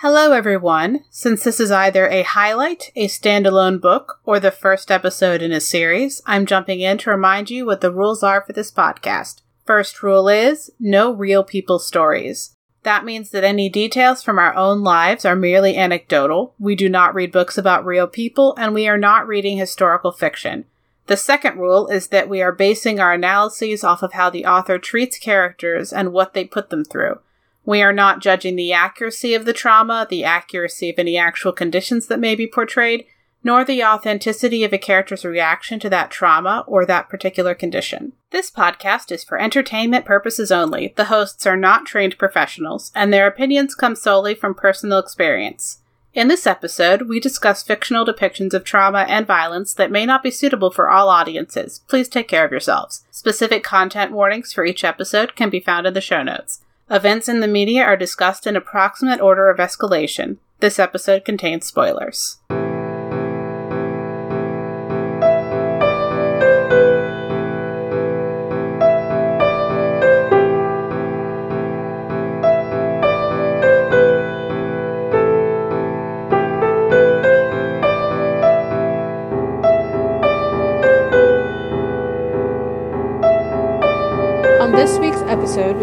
Hello, everyone. Since this is either a highlight, a standalone book, or the first episode in a series, I'm jumping in to remind you what the rules are for this podcast. First rule is no real people stories. That means that any details from our own lives are merely anecdotal. We do not read books about real people, and we are not reading historical fiction. The second rule is that we are basing our analyses off of how the author treats characters and what they put them through. We are not judging the accuracy of the trauma, the accuracy of any actual conditions that may be portrayed, nor the authenticity of a character's reaction to that trauma or that particular condition. This podcast is for entertainment purposes only. The hosts are not trained professionals, and their opinions come solely from personal experience. In this episode, we discuss fictional depictions of trauma and violence that may not be suitable for all audiences. Please take care of yourselves. Specific content warnings for each episode can be found in the show notes. Events in the media are discussed in approximate order of escalation. This episode contains spoilers.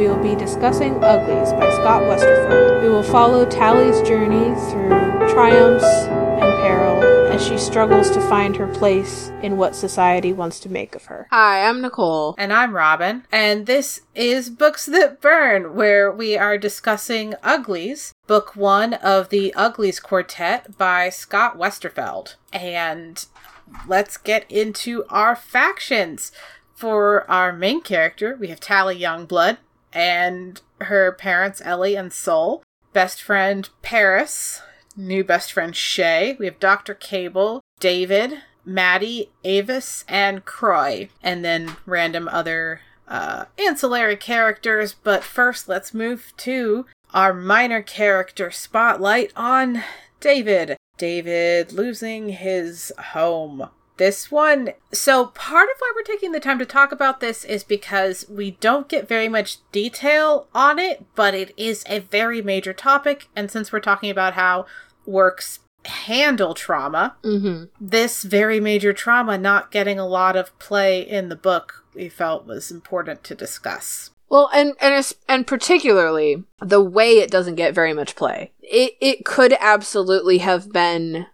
We will be discussing Uglies by Scott Westerfeld. We will follow Tally's journey through triumphs and peril as she struggles to find her place in what society wants to make of her. Hi, I'm Nicole. And I'm Robin. And this is Books That Burn, where we are discussing Uglies, book one of the Uglies Quartet by Scott Westerfeld. And let's get into our factions. For our main character, we have Tally Youngblood, and her parents, Ellie and Sol. Best friend, Peris. New best friend, Shay. We have Dr. Cable, David, Maddy, Avis, and Croy. And then random other uh, ancillary characters. But first, let's move to our minor character spotlight on David. David losing his home this one. So, part of why we're taking the time to talk about this is because we don't get very much detail on it, but it is a very major topic. And since we're talking about how works handle trauma, mm-hmm. this very major trauma not getting a lot of play in the book, we felt was important to discuss. Well, and and and particularly the way it doesn't get very much play. It it could absolutely have been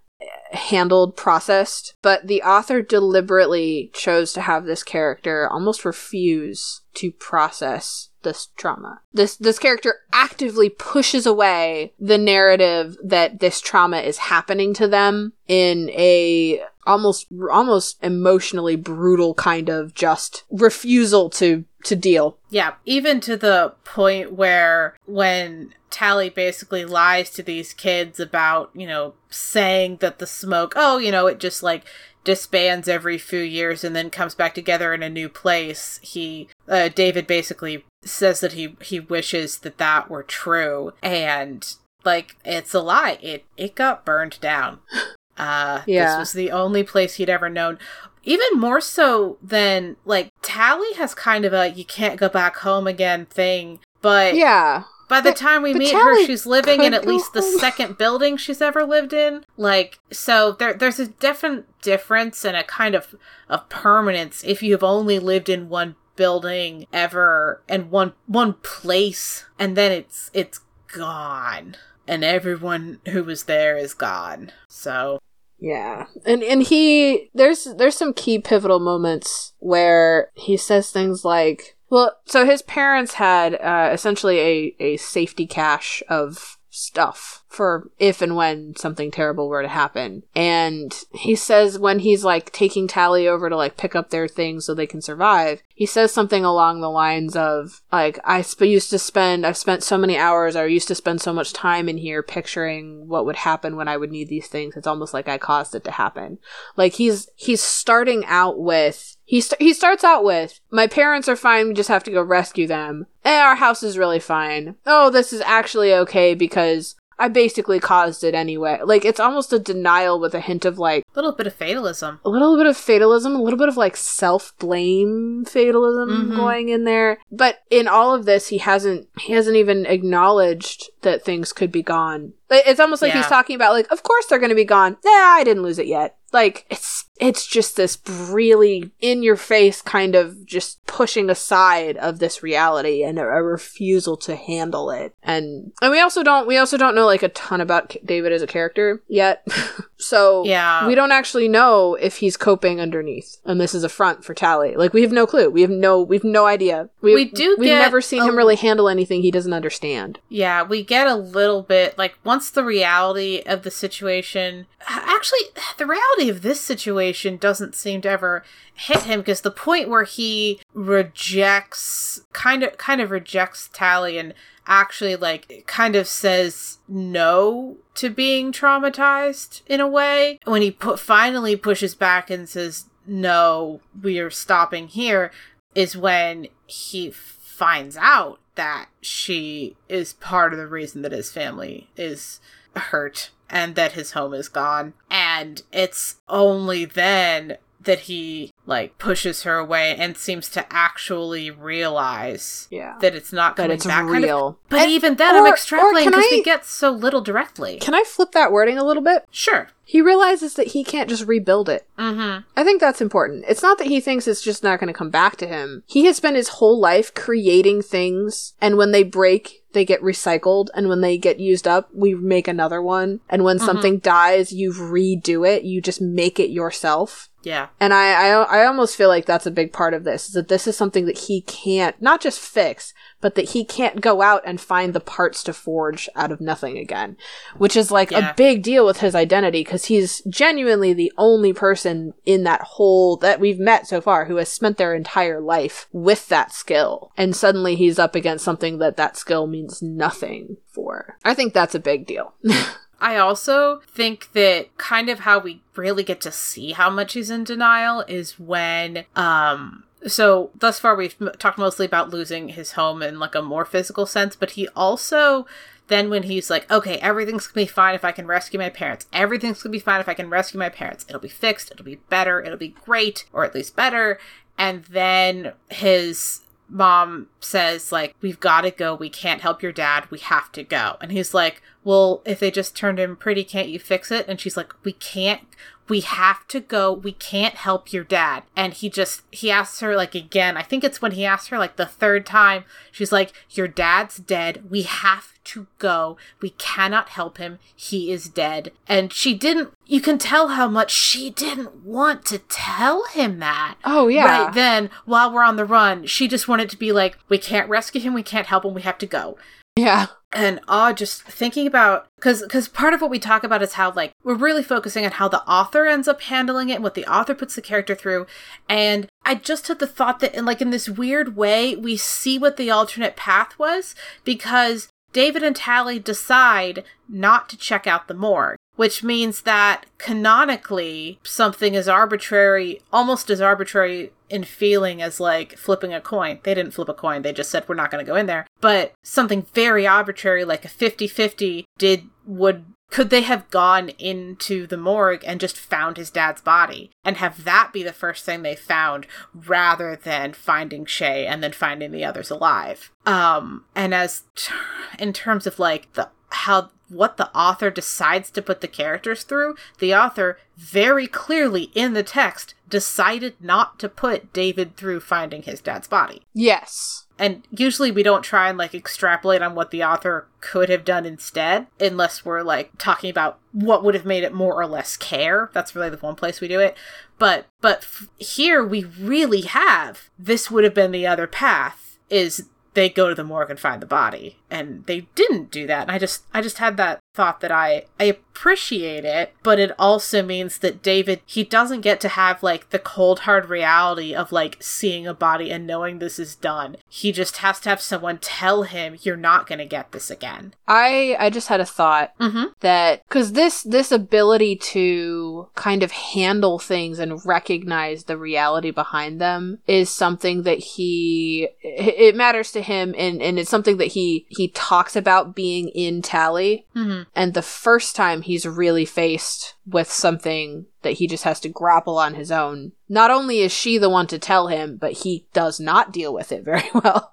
handled, processed, but the author deliberately chose to have this character almost refuse to process this trauma. This this character actively pushes away the narrative that this trauma is happening to them in a almost almost emotionally brutal kind of just refusal to to deal. Yeah, even to the point where when Tally basically lies to these kids about, you know, saying that the smoke, oh, you know, it just like disbands every few years and then comes back together in a new place. He, uh, David basically says that he he wishes that that were true, and like it's a lie. It it got burned down. Uh, yeah. This was the only place he'd ever known. Even more so than like Tally has kind of a you can't go back home again thing. But yeah, by the but, time we meet her, she's living in at least the second building she's ever lived in. Like, so there, there's a definite difference and a kind of of permanence if you've only lived in one building ever and one one place, and then it's it's gone, and everyone who was there is gone. So yeah. And and he there's there's some key pivotal moments where he says things like well, so his parents had uh, essentially a, a safety cache of stuff for if and when something terrible were to happen. And he says when he's like taking Tally over to like pick up their things so they can survive, he says something along the lines of like I sp- used to spend I've spent so many hours I used to spend so much time in here picturing what would happen when I would need these things. It's almost like I caused it to happen. Like he's he's starting out with he, st- he starts out with, My parents are fine, we just have to go rescue them. Eh, our house is really fine. Oh, this is actually okay because I basically caused it anyway. Like it's almost a denial with a hint of like A little bit of fatalism. a little bit of fatalism, a little bit of like self blame fatalism Mhm. going in there. But in all of this, he hasn't he hasn't even acknowledged that things could be gone. It's almost like he's talking about like, of course they're going to be gone. Nah, I didn't lose it yet. Like it's it's just this really in your face kind of just pushing aside of this reality and a, a refusal to handle it. And and we also don't we also don't know like a ton about David as a character yet. so Yeah. we don't actually know if he's coping underneath, and this is a front for Tally. Like we have no clue. We have no. We've no idea. We, We do We've never seen a- him really handle anything he doesn't understand. Yeah, we get a little bit like once the reality of the situation actually the reality of this situation doesn't seem to ever hit him because the point where he rejects kind of kind of rejects Tally and actually like kind of says no to being traumatized in a way when he pu- finally pushes back and says no we are stopping here is when he finds out that she is part of the reason that his family is hurt and that his home is gone. And it's only then that he like pushes her away and seems to actually realize Yeah. that it's not That coming it's back. Kind of- real. but And- even then, or- I'm extrapolating because we get so little directly. Can I flip that wording a little bit? sure. He realizes that he can't just rebuild it. Mm-hmm. I think that's important. It's not that he thinks it's just not going to come back to him. He has spent his whole life creating things, and when they break, they get recycled, and when they get used up, we make another one. And when Mhm. something dies, you redo it. You just make it yourself. Yeah. And I, I, I almost feel like that's a big part of this, is that this is something that he can't, not just fix, but that he can't go out and find the parts to forge out of nothing again. Which is like Yeah. a big deal with his identity, because he's genuinely the only person in that whole, that we've met so far, who has spent their entire life with that skill. And suddenly he's up against something that that skill means nothing for. I think that's a big deal. I also think that kind of how we really get to see how much he's in denial is when um so thus far we've talked mostly about losing his home in like a more physical sense but he also then when he's like okay everything's gonna be fine if i can rescue my parents. Everything's gonna be fine if i can rescue my parents. It'll be fixed. It'll be better. It'll be great or at least better. And then his mom says like we've got to go. We can't help your dad. We have to go. And he's like well if they just turned him pretty can't you fix it? And she's like we can't. We have to go. We can't help your dad. And he just he asks her like again i think it's when he asks her like the third time she's like your dad's dead. We have to go we cannot help him he is dead and she didn't you can tell how much she didn't want to tell him that oh, yeah. Right then, while we're on the run, she just wanted to be like, we can't rescue him, we can't help him, we have to go. Yeah. And ah, just thinking about because because part of what we talk about is how like we're really focusing on how the author ends up handling it and what the author puts the character through. And I just had the thought that in like in this weird way, we see what the alternate path was because David and Tally decide not to check out the morgue, which means that canonically something is arbitrary, almost as arbitrary in feeling as like flipping a coin. They didn't flip a coin, they just said we're not going to go in there. But something very arbitrary like a 50-50 did would could they have gone into the morgue and just found his dad's body and have that be the first thing they found rather than finding Shay and then finding the others alive? Um, and as t- in terms of like the how what the author decides to put the characters through, the author very clearly in the text decided not to put David through finding his dad's body. Yes. And usually we don't try and like extrapolate on what the author could have done instead, unless we're like talking about what would have made it more or less care. That's really the one place we do it. But but f- here we really have this would have been the other path is they go to the morgue and find the body and they didn't do that. And i just i just had that thought that i i appreciate it but it also means that david he doesn't get to have like the cold hard reality of like seeing a body and knowing this is done. He just has to have someone tell him you're not going to get this again. I I just had a thought mm-hmm. that because this this ability to kind of handle things and recognize the reality behind them is something that he it it matters to him and and it's something that he he talks about being in Tally, Mhm. and the first time he's really faced with something that he just has to grapple on his own. Not only is she the one to tell him, but he does not deal with it very well.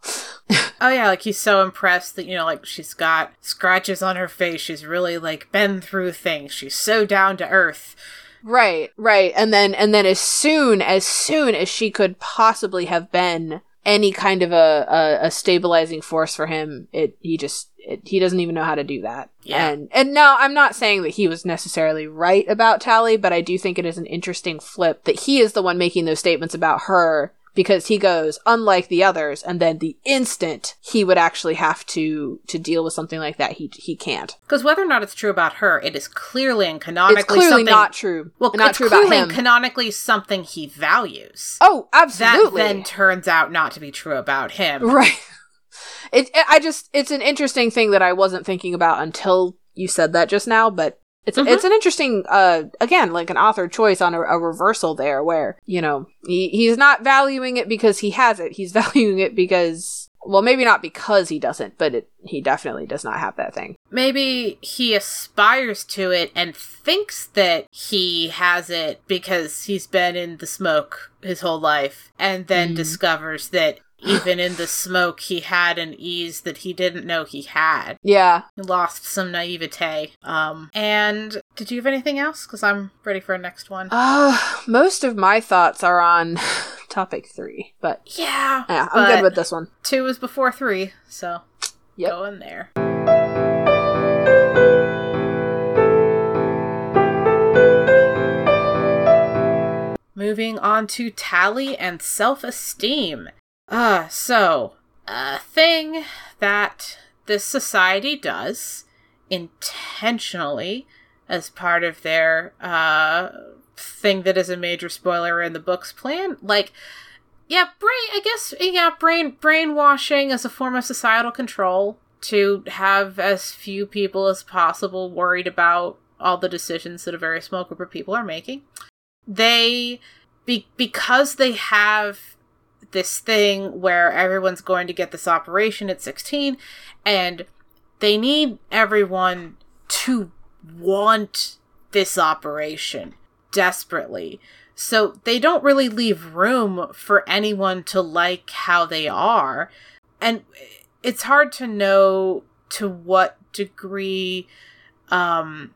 Oh yeah, like he's so impressed that you know, like she's got scratches on her face. She's really like been through things. She's so down to earth. Right, right. And then and then as soon as soon as she could possibly have been any kind of a, a, a stabilizing force for him, it he just it, he doesn't even know how to do that. Yeah. And and now I'm not saying that he was necessarily right about Tally, but I do think it is an interesting flip that he is the one making those statements about her because he goes unlike the others and then the instant he would actually have to to deal with something like that he he can't. Because whether or not it's true about her, it is clearly and canonically It's clearly something. not true. well, not it's true about clearly him. and canonically something he values. oh, absolutely that then turns out not to be true about him. Right. It, it. I just. It's an interesting thing that I wasn't thinking about until you said that just now. But it's Mhm. it's an interesting. Uh, again, like an author choice on a, a reversal there, where you know he he's not valuing it because he has it. He's valuing it because. Well, maybe not because he doesn't, but it, he definitely does not have that thing. Maybe he aspires to it and thinks that he has it because he's been in the smoke his whole life, and then Mm. discovers that even in the smoke he had an ease that he didn't know he had. Yeah. He lost some naivete. Um, and did you have anything else? Because I'm ready for a next one. Uh, most of my thoughts are on topic three, but yeah, yeah, I'm but good with this one. Two is before three, so Yep. go in there. Moving on to tally and self esteem. Uh, so, a thing that this society does intentionally as part of their uh thing that is a major spoiler in the book's plan. Like, yeah, brain. I guess yeah, brain brainwashing as a form of societal control to have as few people as possible worried about all the decisions that a very small group of people are making. They, be, because they have this thing where everyone's going to get this operation at 16 and they need everyone to want this operation desperately. So they don't really leave room for anyone to like how they are. And it's hard to know to what degree um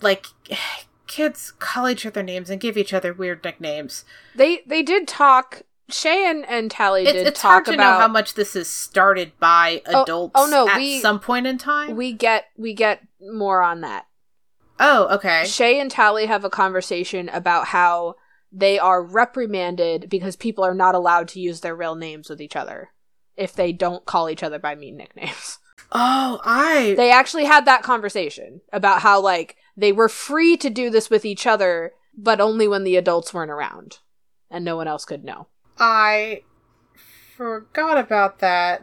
like kids call each other names and give each other weird nicknames. They they did talk. Shay and, and Tally It's, did it's talk hard to about know how much this is started by Oh-, oh adults oh, no, at we- some point in time. we get we get more on that. oh, okay. Shay and Tally have a conversation about how they are reprimanded because people are not allowed to use their real names with each other if they don't call each other by mean nicknames. Oh, I They actually had that conversation about how like they were free to do this with each other, but only when the adults weren't around and no one else could know. I forgot about that.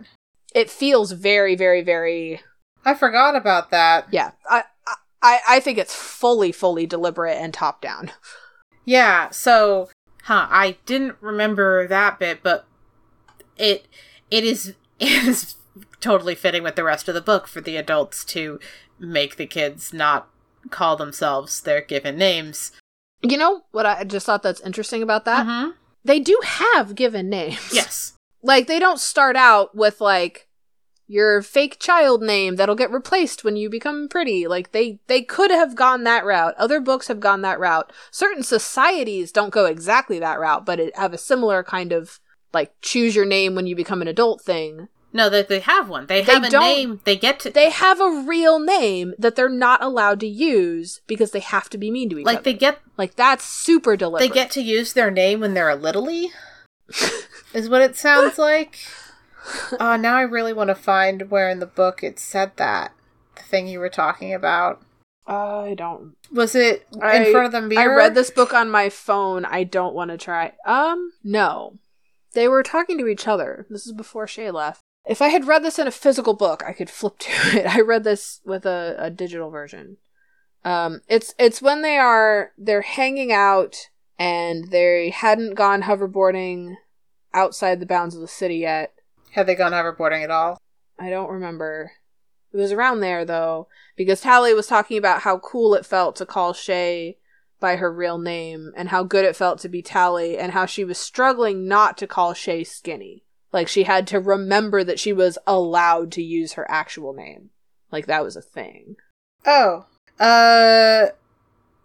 It feels very, very, very I forgot about that. yeah. I I I think it's fully, fully deliberate and top down. Yeah, so huh, I didn't remember that bit, but it it is it is totally fitting with the rest of the book for the adults to make the kids not call themselves their given names. You know what I just thought that's interesting about that? Mhm. They do have given names. Yes. Like they don't start out with like your fake child name that'll get replaced when you become pretty. Like they they could have gone that route. Other books have gone that route. Certain societies don't go exactly that route, but it have a similar kind of like choose your name when you become an adult thing. No, that they have one. They They have a name. They get to They have a real name that they're not allowed to use because they have to be mean to each like other. Like they get like that's super deliberate. they get to use their name when they're a littly. is what it sounds like. Oh, now I really want to find where in the book it said that. The thing you were talking about. I don't Was it in I- front of the mirror? I read this book on my phone. I don't want to try. Um, no. They were talking to each other. This is before Shay left. If I had read this in a physical book, I could flip to it. I read this with a, a digital version. Um, it's it's when they are they're hanging out and they hadn't gone hoverboarding outside the bounds of the city yet. Had they gone hoverboarding at all? I don't remember. It was around there though, because Tally was talking about how cool it felt to call Shay by her real name and how good it felt to be Tally and how she was struggling not to call Shay skinny. Like she had to remember that she was allowed to use her actual name. Like that was a thing. Oh. Uh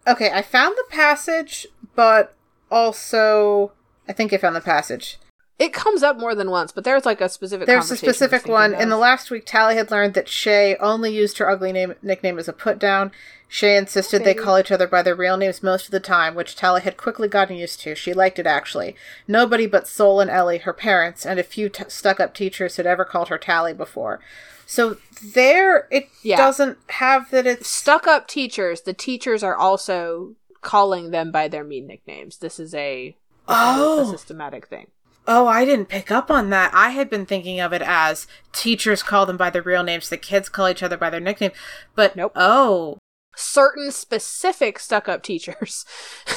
Okay, I found the passage, but also I think I found the passage. It comes up more than once, but there's like a specific. There's a conversation I was specific one. of. In the last week, Tally had learned that Shay only used her ugly name nickname as a put down. Shay insisted they call each other by their real names most of the time, which Tally had quickly gotten used to. She liked it actually. Nobody but Sol and Ellie, her parents, and a few t- stuck-up teachers had ever called her Tally before. So there, it Yeah. doesn't have that it's stuck up teachers, the teachers are also calling them by their mean nicknames. This is a Oh. a systematic thing. Oh, I didn't pick up on that. I had been thinking of it as teachers call them by their real names, the kids call each other by their nickname. But Nope. oh, Certain specific stuck up teachers.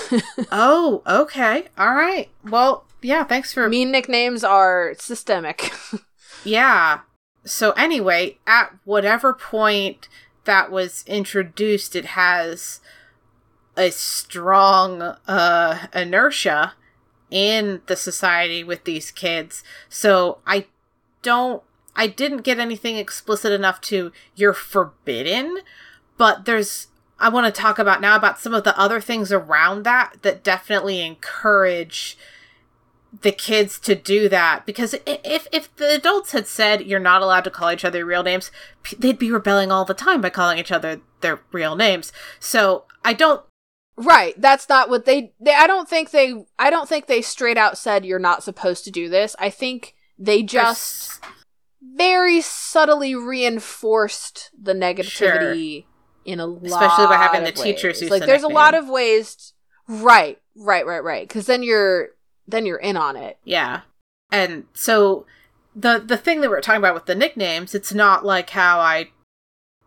oh, okay, all right. Well, yeah. Thanks for mean nicknames are systemic. yeah. So anyway, at whatever point that was introduced, it has a strong uh, inertia in the society with these kids. So I don't I didn't get anything explicit enough to you're forbidden, but there's I want to talk about now about some of the other things around that that definitely encourage the kids to do that because if if the adults had said you're not allowed to call each other real names, they'd be rebelling all the time by calling each other their real names. So I don't right. That's not what they, they I don't think they I don't think they straight out said you're not supposed to do this. I think they just very subtly reinforced the negativity in a lot Especially by having the teachers ways. use like the there's a lot of ways right right right right because then you're then you're in on it Yeah. And so the the thing that we're talking about with the nicknames, it's not like how I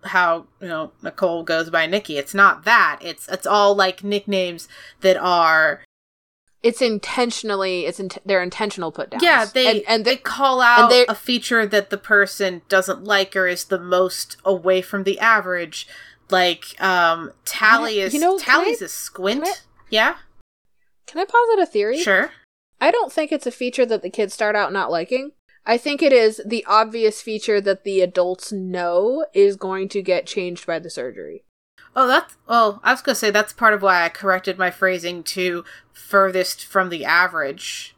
how, you know, Nicole goes by Nikki. It's not that. It's it's all like nicknames that are it's intentionally it's int- they're intentional put downs Yeah, they and, and they they, call out a feature that the person doesn't like or is the most away from the average. Like um Tally is You know, Tally's I- a squint. can I- yeah? can i posit a theory Sure. i don't think it's a feature that the kids start out not liking i think it is the obvious feature that the adults know is going to get changed by the surgery Oh, that's well. I was gonna say that's part of why I corrected my phrasing to furthest from the average.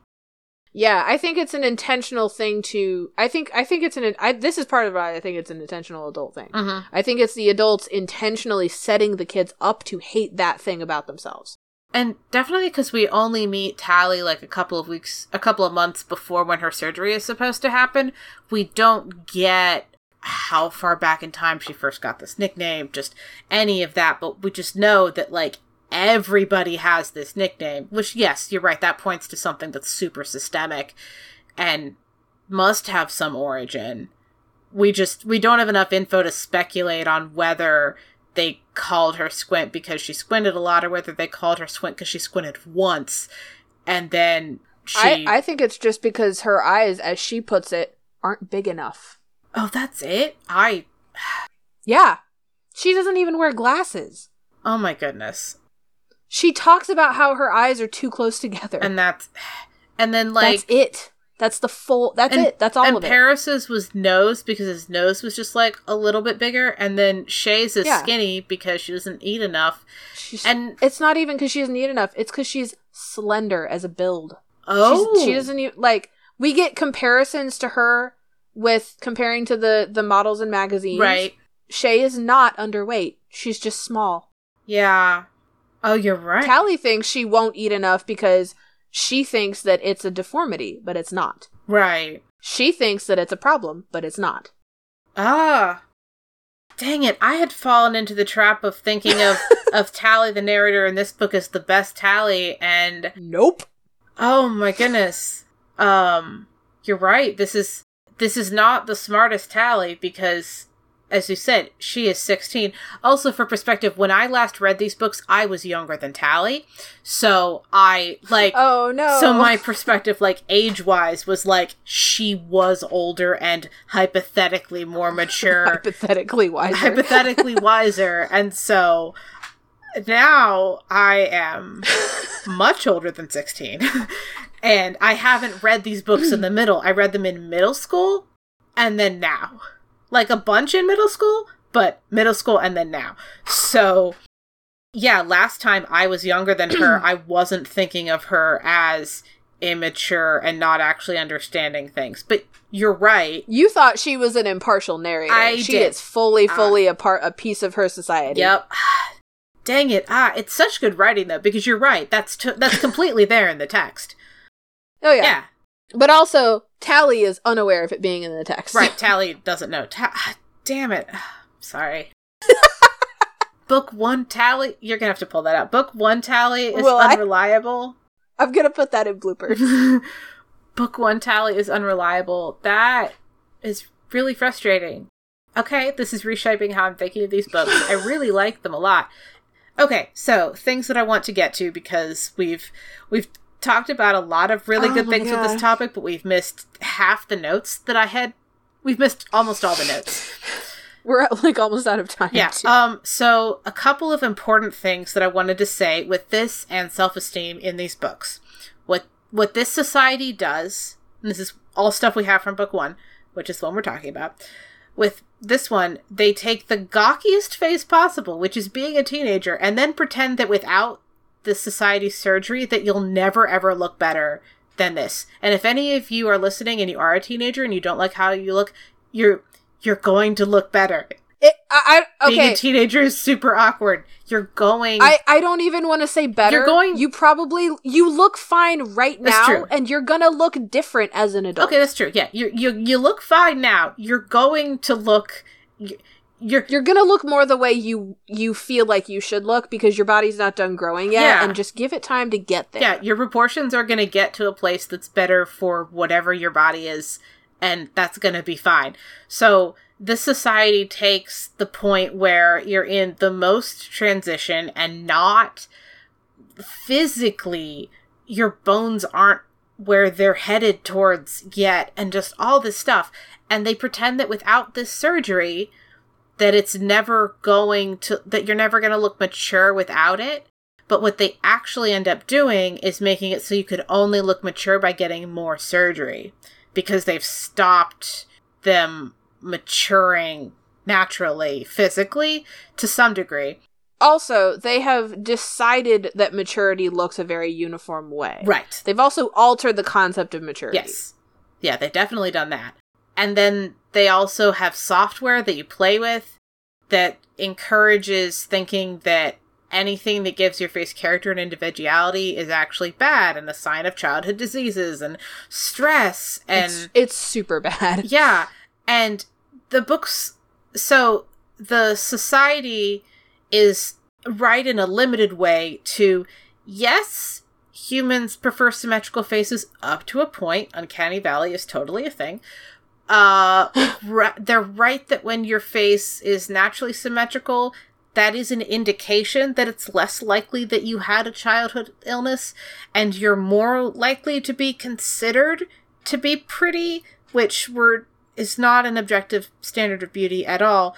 Yeah, I think it's an intentional thing to. I think I think it's an. I, this is part of why I think it's an intentional adult thing. Mm-hmm. I think it's the adults intentionally setting the kids up to hate that thing about themselves. And definitely because we only meet Tally like a couple of weeks, a couple of months before when her surgery is supposed to happen. We don't get how far back in time she first got this nickname, just any of that. But we just know that like everybody has this nickname, which yes, you're right. That points to something that's super systemic and must have some origin. We just we don't have enough info to speculate on whether they called her squint because she squinted a lot or whether they called her squint because she squinted once and then she I I think it's just because her eyes, as she puts it, aren't big enough. oh that's it i Yeah, she doesn't even wear glasses. oh my goodness She talks about how her eyes are too close together. and that's and then like that's it. That's the full. That's and, it. That's all and of it. Peris's was nose because his nose was just like a little bit bigger, and then Shay's is Yeah. skinny because she doesn't eat enough. She's, and- it's not even because she doesn't eat enough. It's because she's slender as a build. Oh, She's, she oh. doesn't even like. We get comparisons to her with comparing to the the models in magazines. right. Shay is not underweight. She's just small. Yeah. Oh, you're right. Tally thinks she won't eat enough because she thinks that it's a deformity, but it's not. right. She thinks that it's a problem, but it's not. Ah. Dang it, I had fallen into the trap of thinking of, of Tally, the narrator in this book, as the best Tally, and Nope. oh my goodness. Um, you're right. This is this is not the smartest Tally because as you said, she is 16. Also, for perspective, when I last read these books, I was younger than Tally. So I, like, Oh no. so my perspective, like, age wise, was like she was older and hypothetically more mature, hypothetically wiser. hypothetically wiser. And so now I am much older than 16. and I haven't read these books in the middle. I read them in middle school and then now. Like a bunch in middle school, but middle school and then now. So, yeah, last time I was younger than her, I wasn't thinking of her as immature and not actually understanding things. But you're right. you thought she was an impartial narrator. I she did. is fully, fully a part, a piece of her society. Yep. Dang it. Ah, it's such good writing though because you're right. That's t- that's completely there in the text. Oh yeah. Yeah. But also, Tally is unaware of it being in the text. Right. Tally doesn't know. Ta- ah, damn it. Ah, sorry. Book one tally. You're gonna have to pull that out. Book one tally is Will I? unreliable. I'm gonna put that in bloopers. Book one tally is unreliable. That is really frustrating. Okay, this is reshaping how I'm thinking of these books. I really like them a lot. Okay, so things that I want to get to because we've we've talked about a lot of really Oh good things with this topic, but we've missed half the notes that I had. We've missed almost all the notes. We're like almost out of time. Yeah. too. Um. So a couple of important things that I wanted to say with this and self-esteem in these books. What what this society does. And this is all stuff we have from book one, which is the one we're talking about. With this one, they take the gawkiest phase possible, which is being a teenager, and then pretend that without the society surgery, that you'll never ever look better than this. And if any of you are listening and you are a teenager and you don't like how you look, you're you're going to look better. It, I, I Being a teenager is super awkward. You're going. I, I don't even want to say better. You're going- You probably you look fine right now, true. and you're gonna look different as an adult. okay, that's true. Yeah, you you you look fine now. You're going to look. You- You're You're gonna look more the way you you feel like you should look because your body's not done growing yet, Yeah. and just give it time to get there. yeah. Your proportions are going to get to a place that's better for whatever your body is, and that's going to be fine. So this society takes the point where you're in the most transition and not physically your bones aren't where they're headed towards yet and just all this stuff and they pretend that without this surgery that it's never going to that you're never going to look mature without it but what they actually end up doing is making it so you could only look mature by getting more surgery because they've stopped them maturing naturally physically to some degree Also, they have decided that maturity looks a very uniform way. right They've also altered the concept of maturity. Yes. Yeah, they've definitely done that. And then they also have software that you play with that encourages thinking that anything that gives your face character and individuality is actually bad and a sign of childhood diseases and stress and It's, it's super bad. yeah, and the books. So the society is right in a limited way to yes, humans prefer symmetrical faces up to a point. Uncanny Valley is totally a thing. Uh, ri- they're right that when your face is naturally symmetrical, that is an indication that it's less likely that you had a childhood illness, and you're more likely to be considered to be pretty, which were is not an objective standard of beauty at all.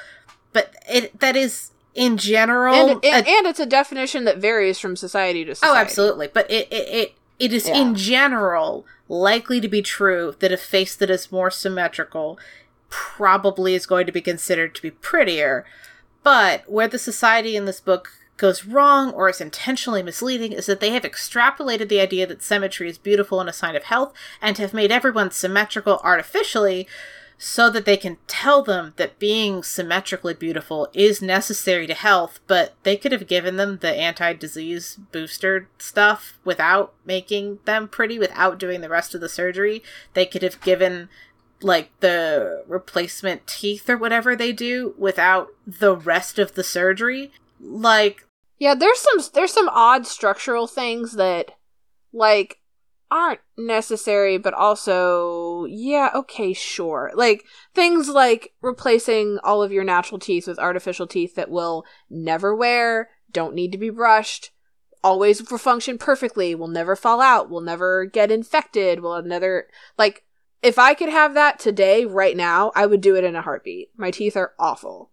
But it that is in general And, and, a- and it's a definition that varies from society to society. Oh, absolutely. But it it it, it is Yeah. in general likely to be true that a face that is more symmetrical probably is going to be considered to be prettier. But where the society in this book goes wrong or is intentionally misleading is that they have extrapolated the idea that symmetry is beautiful and a sign of health and have made everyone symmetrical artificially so that they can tell them that being symmetrically beautiful is necessary to health, but they could have given them the anti disease booster stuff without making them pretty, without doing the rest of the surgery. They could have given like the replacement teeth or whatever they do without the rest of the surgery. Like, Yeah, there's some there's some odd structural things that like aren't necessary, but also, yeah, okay, sure. Like things like replacing all of your natural teeth with artificial teeth that will never wear, don't need to be brushed, always will function perfectly, will never fall out, will never get infected, will never, like, if I could have that today, right now, I would do it in a heartbeat. My teeth are awful.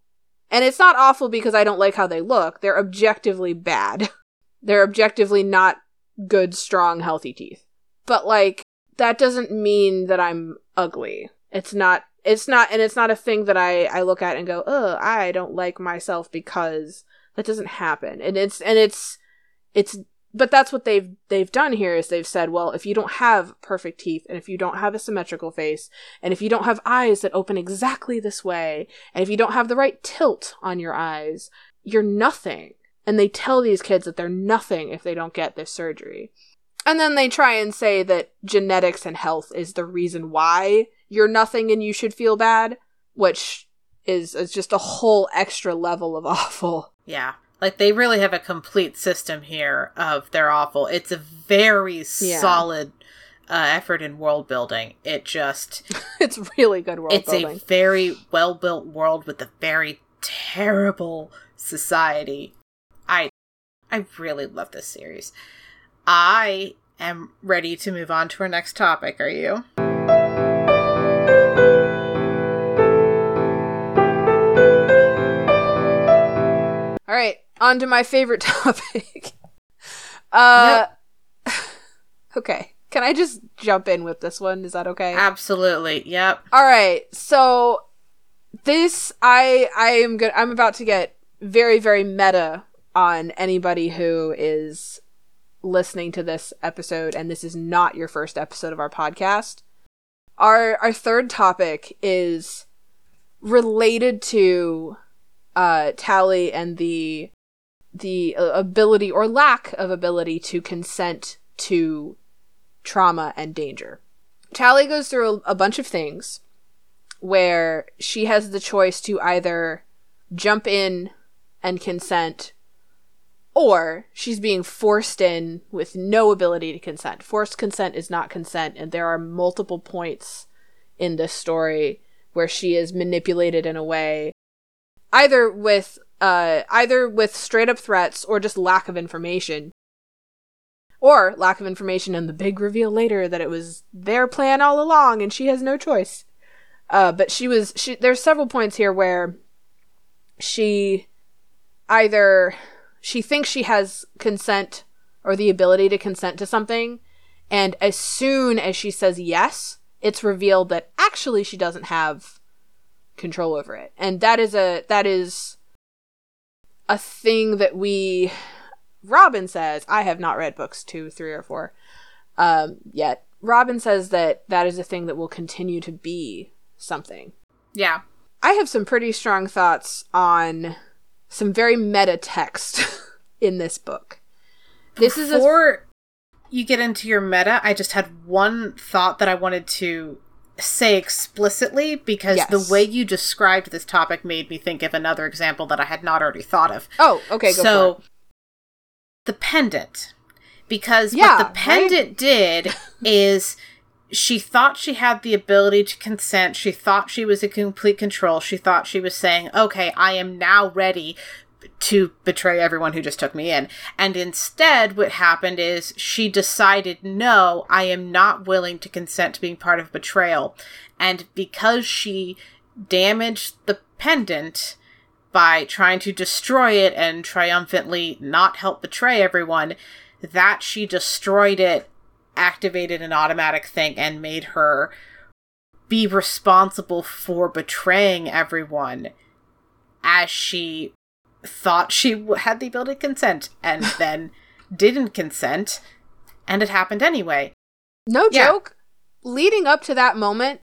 And it's not awful because I don't like how they look. They're objectively bad. They're objectively not good, strong, healthy teeth. But like, that doesn't mean that I'm ugly. It's not, it's not, and it's not a thing that I, I look at and go, oh, I don't like myself because that doesn't happen. And it's, and it's, it's, but that's what they've, they've done here is they've said, well, if you don't have perfect teeth and if you don't have a symmetrical face and if you don't have eyes that open exactly this way and if you don't have the right tilt on your eyes, you're nothing and they tell these kids that they're nothing if they don't get this surgery. And then they try and say that genetics and health is the reason why you're nothing and you should feel bad, which is, is just a whole extra level of awful. Yeah. Like they really have a complete system here of they're awful. It's a very yeah. solid uh, effort in world building. It just it's really good world it's building. a very well built world with a very terrible society I I really love this series. I am ready to move on to our next topic. Are you? All right, on to my favorite topic. uh yep. Okay. Can I just jump in with this one? Is that okay? Absolutely. Yep. All right. So this I I am good I'm about to get very very meta on anybody who is listening to this episode and this is not your first episode of our podcast. Our our third topic is related to uh Tally and the the uh, ability or lack of ability to consent to trauma and danger. Tally goes through a, a bunch of things where she has the choice to either jump in and consent or she's being forced in with no ability to consent. Forced consent is not consent, and there are multiple points in this story where she is manipulated in a way either with uh either with straight up threats or just lack of information or lack of information and the big reveal later that it was their plan all along and she has no choice uh but she was she there's several points here where she either she thinks she has consent or the ability to consent to something. And as soon as she says yes, it's revealed that actually she doesn't have control over it. And that is a, that is a thing that we, Robin says, I have not read books two, three, or four, um, yet. Robin says that that is a thing that will continue to be something. Yeah. I have some pretty strong thoughts on some very meta text in this book. This Before is before you get into your meta, I just had one thought that I wanted to say explicitly because yes. the way you described this topic made me think of another example that I had not already thought of. Oh, okay, so the pendant. Because yeah, what the pendant right? did is she thought she had the ability to consent. She thought she was in complete control. She thought she was saying, okay, I am now ready to betray everyone who just took me in. And instead, what happened is she decided, no, I am not willing to consent to being part of betrayal. And because she damaged the pendant by trying to destroy it and triumphantly not help betray everyone, that she destroyed it activated an automatic thing and made her be responsible for betraying everyone as she thought she had the ability to consent and then didn't consent and it happened anyway. No joke. Yeah. Leading up to that moment,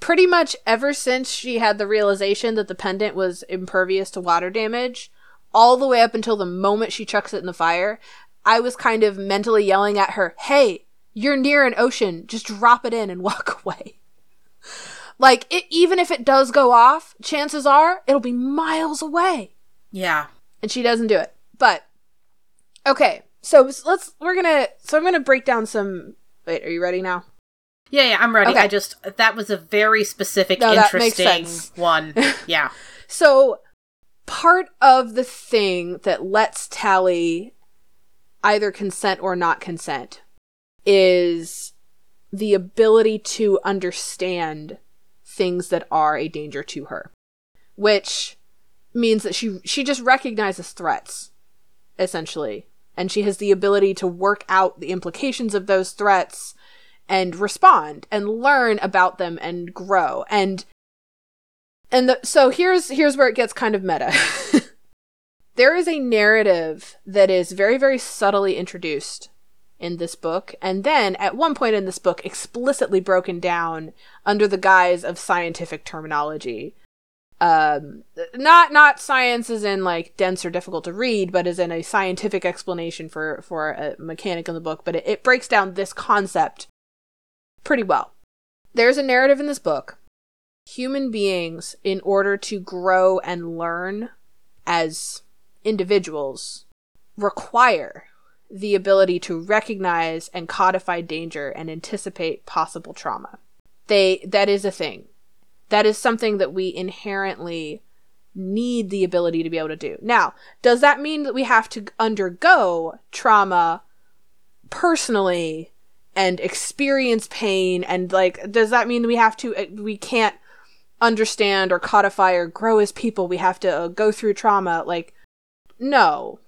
pretty much ever since she had the realization that the pendant was impervious to water damage, all the way up until the moment she chucks it in the fire, I was kind of mentally yelling at her, "Hey, you're near an ocean. Just drop it in and walk away. like, it, even if it does go off, chances are it'll be miles away. Yeah. And she doesn't do it. But, okay. So let's, we're gonna, so I'm gonna break down some Wait, are you ready now? Yeah, yeah, I'm ready. Okay. I just that was a very specific, No, interesting one. Yeah. So, part of the thing that lets Tally either consent or not consent is the ability to understand things that are a danger to her, which means that she she just recognizes threats essentially, and she has the ability to work out the implications of those threats and respond and learn about them and grow and and the, so here's here's where it gets kind of meta. there is a narrative that is very very subtly introduced in this book and then at one point in this book explicitly broken down under the guise of scientific terminology. Um not not science is in like dense or difficult to read, but is in a scientific explanation for for a mechanic in the book, but it, it breaks down this concept pretty well. There's a narrative in this book human beings, in order to grow and learn as individuals, require the ability to recognize and codify danger and anticipate possible trauma. They that is a thing. That is something that we inherently need the ability to be able to do. Now, does that mean that we have to undergo trauma personally and experience pain and like does that mean we have to uh, we can't understand or codify or grow as people we have to uh, go through trauma like no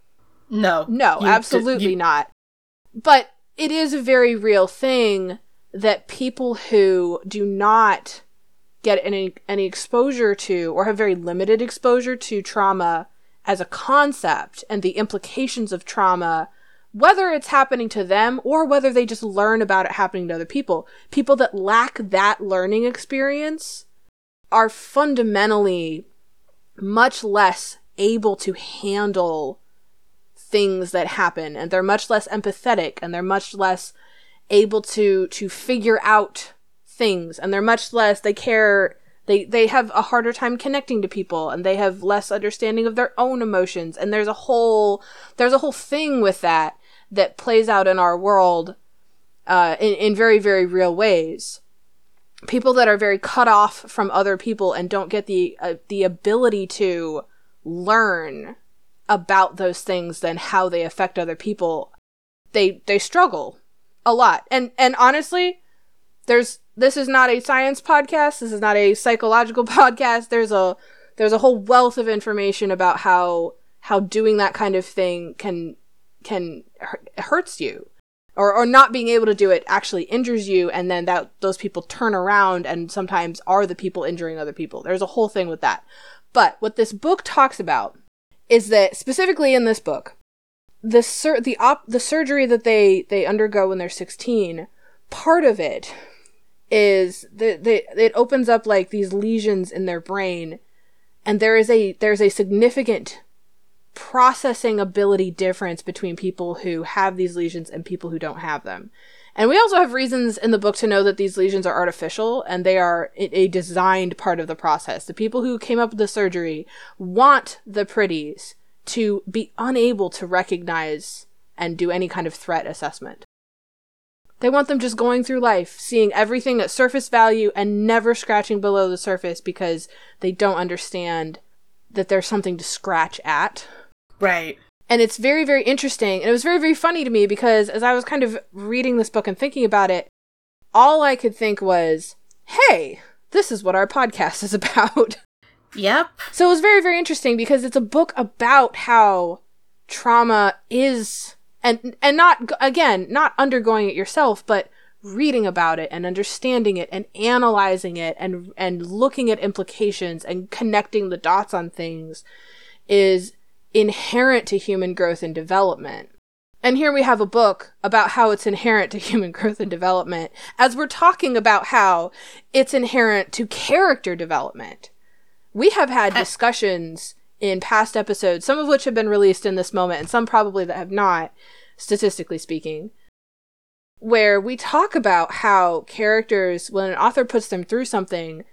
No. no You- absolutely you- not but it is a very real thing that people who do not get any any exposure to or have very limited exposure to trauma as a concept and the implications of trauma whether it's happening to them or whether they just learn about it happening to other people people that lack that learning experience are fundamentally much less able to handle things that happen and they're much less empathetic and they're much less able to to figure out things and they're much less they care they they have a harder time connecting to people and they have less understanding of their own emotions and there's a whole there's a whole thing with that that plays out in our world uh, in, in very very real ways. People that are very cut off from other people and don't get the uh, the ability to learn about those things than how they affect other people they they struggle a lot. And and honestly there's this is not a science podcast. This is not a psychological podcast. There's a there's a whole wealth of information about how how doing that kind of thing can can hurts you or or not being able to do it actually injures you. And then that those people turn around and sometimes are the people injuring other people. There's a whole thing with that. But what this book talks about is that specifically in this book the sur- the op- the surgery that they they undergo when they're 16 part of it is that they, it opens up like these lesions in their brain and there is a there's a significant processing ability difference between people who have these lesions and people who don't have them. And we also have reasons in the book to know that these lesions are artificial and they are a designed part of the process. The people who came up with the surgery want the pretties to be unable to recognize and do any kind of threat assessment. They want them just going through life, seeing everything at surface value and never scratching below the surface because they don't understand that there's something to scratch at. Right. And it's very, very interesting. And it was very, very funny to me because as I was kind of reading this book and thinking about it, all I could think was, hey, this is what our podcast is about. Yep. So it was very, very interesting because it's a book about how trauma is and and not again, not undergoing it yourself, but reading about it and understanding it and analyzing it and and looking at implications and connecting the dots on things is inherent to human growth and development. And here we have a book about how it's inherent to human growth and development, as we're talking about how it's inherent to character development. We have had uh, discussions in past episodes, some of which have been released in this moment, and some probably that have not, statistically speaking, where we talk about how characters, when an author puts them through something,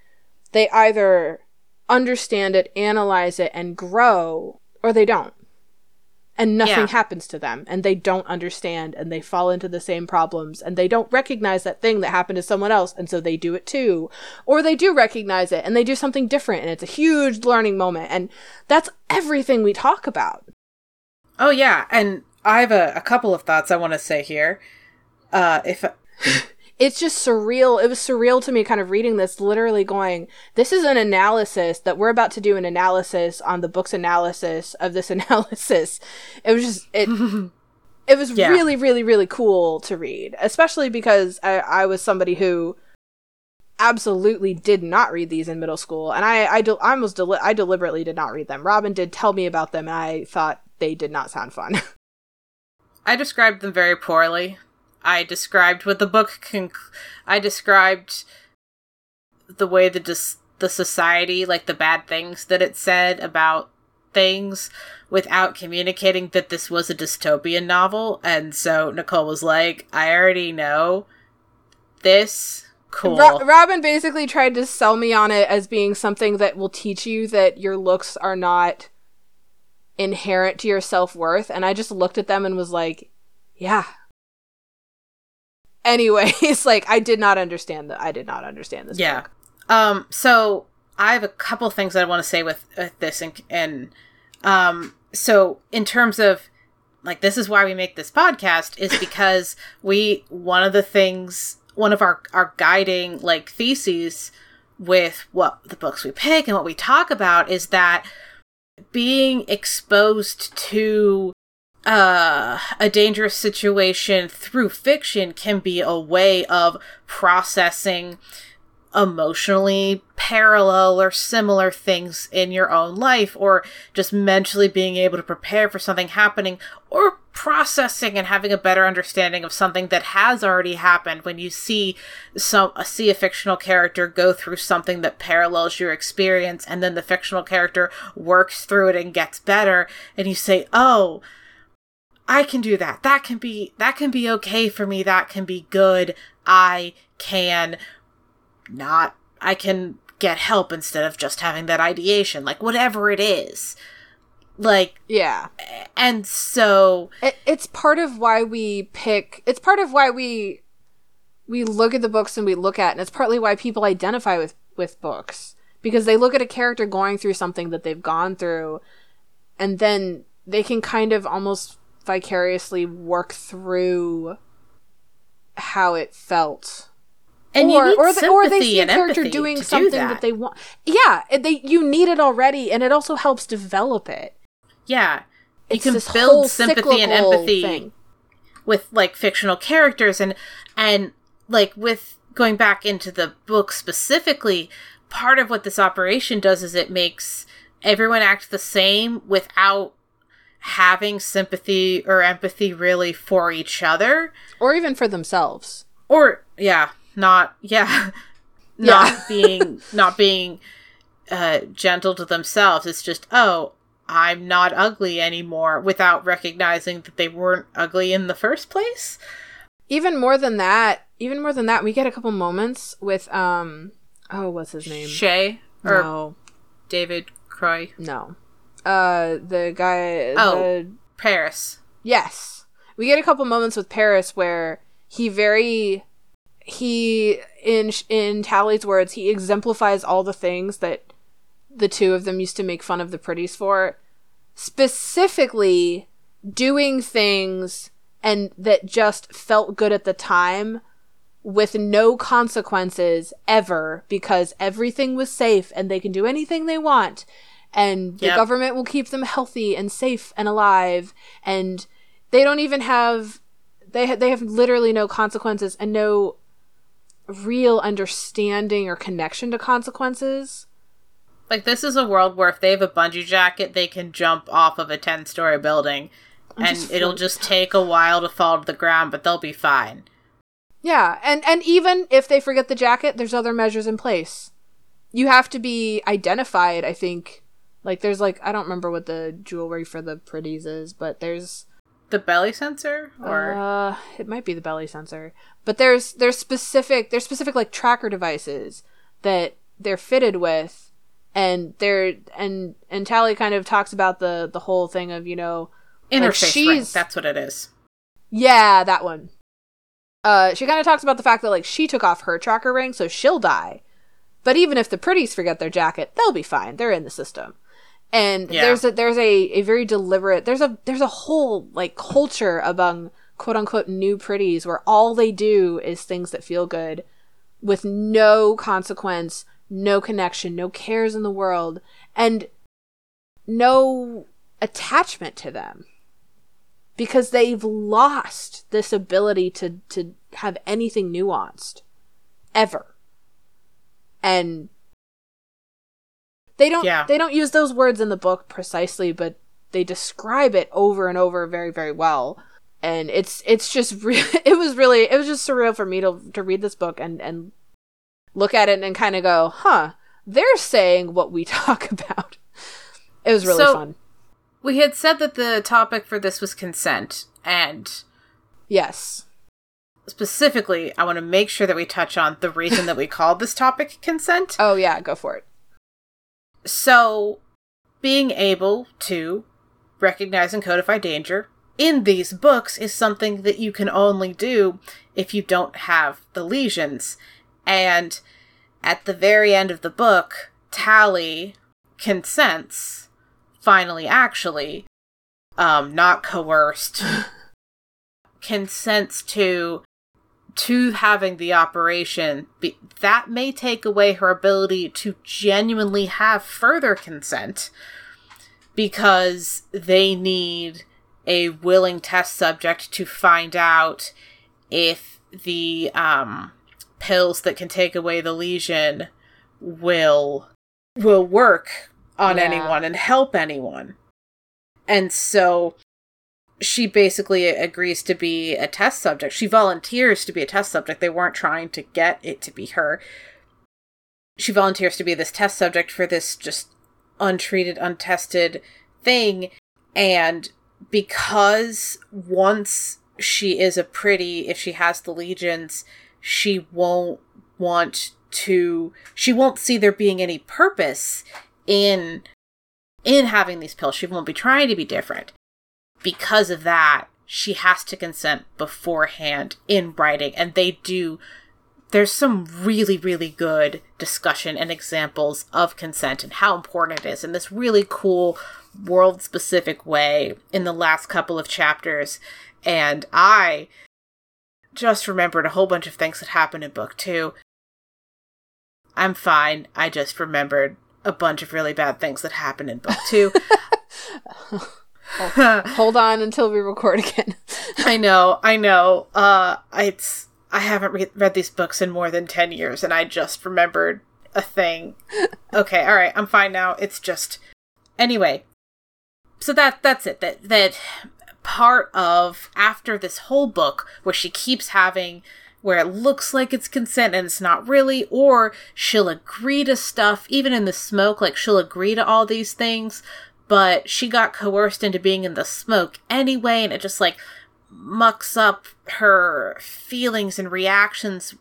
they either understand it, analyze it, and grow, or they don't. and nothing Yeah. happens to them and they don't understand and they fall into the same problems and they don't recognize that thing that happened to someone else and so they do it too or they do recognize it and they do something different and it's a huge learning moment and that's everything we talk about Oh yeah, and I have a, a couple of thoughts I want to say here. Uh, if it's just surreal. It was surreal to me kind of reading this, literally going, this is an analysis that we're about to do an analysis on the book's analysis of this analysis. It was just, it, it was Yeah. really, really, really cool to read, especially because I, I was somebody who absolutely did not read these in middle school. And I, I, del- I almost, deli- I deliberately did not read them. Robin did tell me about them and I thought they did not sound fun. I described them very poorly. I described what the book conc- I described the way the dis- the society, like the bad things that it said about things, without communicating that this was a dystopian novel. And so Nicole was like, "I already know this. Cool." Ro- Robin basically tried to sell me on it as being something that will teach you that your looks are not inherent to your self worth. And I just looked at them and was like, yeah. Anyways, like I did not understand that. I did not understand this. yeah book. um so i have a couple things that i want to say with, with this and, and um so in terms of like this is why we make this podcast is because we one of the things one of our our guiding like theses with what the books we pick and what we talk about is that being exposed to uh, a dangerous situation through fiction can be a way of processing emotionally parallel or similar things in your own life or just mentally being able to prepare for something happening or processing and having a better understanding of something that has already happened. When you see some see a fictional character go through something that parallels your experience and then the fictional character works through it and gets better and you say oh I can do that. That can be that can be okay for me. That can be good. I can not I can get help instead of just having that ideation. Like whatever it is. Like Yeah. and so It, it's part of why we pick. It's part of why we we look at the books and we look at, and it's partly why people identify with with books because they look at a character going through something that they've gone through, and then they can kind of almost vicariously work through how it felt. and or, you need or, the, or they sympathy see a and character empathy doing to do something that. that. they want. Yeah, they you need it already, and it also helps develop it. Yeah. You It's can build sympathy and empathy thing. with like fictional characters and and like with going back into the book specifically part of what this operation does is it makes everyone act the same without having sympathy or empathy really for each other. Or even for themselves. or yeah not yeah. Not being not being uh gentle to themselves. It's just oh i'm not ugly anymore without recognizing that they weren't ugly in the first place. Even more than that even more than that we get a couple moments with um oh what's his name? Shay or no. David croy no uh the guy Oh. the, Peris yes we get a couple moments with Peris where he very he in in tally's words he exemplifies all the things that the two of them used to make fun of the pretties for specifically doing things and that just felt good at the time with no consequences ever because everything was safe and they can do anything they want and the Yep. government will keep them healthy and safe and alive and they don't even have they ha- they have literally no consequences and no real understanding or connection to consequences like this is a world where if they have a bungee jacket they can jump off of a 10 story building and just it'll just take a while to fall to the ground but they'll be fine Yeah, and and even if they forget the jacket, there's other measures in place. You have to be identified, I think. Like there's like I don't remember what the jewelry for the pretties is, but there's the belly sensor or uh it might be the belly sensor. But there's there's specific there's specific like tracker devices that they're fitted with and they're and and Tally kind of talks about the the whole thing of, you know, Interface ring. she's- That's what it is. Yeah, that one. Uh, she kind of talks about the fact that like she took off her tracker ring, so she'll die. But even if the pretties forget their jacket, they'll be fine. They're in the system. And Yeah. there's a there's a, a very deliberate there's a there's a whole like culture among quote unquote new pretties where all they do is things that feel good with no consequence, no connection, no cares in the world, and no attachment to them because they've lost this ability to to have anything nuanced ever and they don't Yeah. they don't use those words in the book precisely but they describe it over and over very very well. And it's it's just re- it was really it was just surreal for me to to read this book and and look at it and kind of go huh they're saying what we talk about. It was really So- fun. We had said that the topic for this was consent, and yes. specifically, I want to make sure that we touch on the reason that we called this topic consent. oh yeah go for it So, being able to recognize and codify danger in these books is something that you can only do if you don't have the lesions. And at the very end of the book, Tally consents, finally, actually, um, not coerced, consents to to having the operation that may take away her ability to genuinely have further consent because they need a willing test subject to find out if the um, pills that can take away the lesion will will work on Yeah. anyone and help anyone and so she basically agrees to be a test subject. She volunteers to be a test subject. They weren't trying to get it to be her. She volunteers to be this test subject for this just untreated, untested thing. And because once she is a pretty, if she has the lesions, she won't want to, she won't see there being any purpose in in having these pills. She won't be trying to be different because of that, she has to consent beforehand in writing. And they do, there's some really, really good discussion and examples of consent and how important it is in this really cool world specific way in the last couple of chapters. And I just remembered a whole bunch of things that happened in book two. I'm fine. I just remembered a bunch of really bad things that happened in book two. Hold on until we record again. I know, I know. Uh, it's I haven't re- read these books in more than ten years, and I just remembered a thing. Okay, all right, I'm fine now. It's just anyway. So that that's it. That that part of after this whole book where she keeps having where it looks like it's consent and it's not really, or she'll agree to stuff even in the smoke, like she'll agree to all these things, but she got coerced into being in the smoke anyway, and it just like mucks up her feelings and reactions.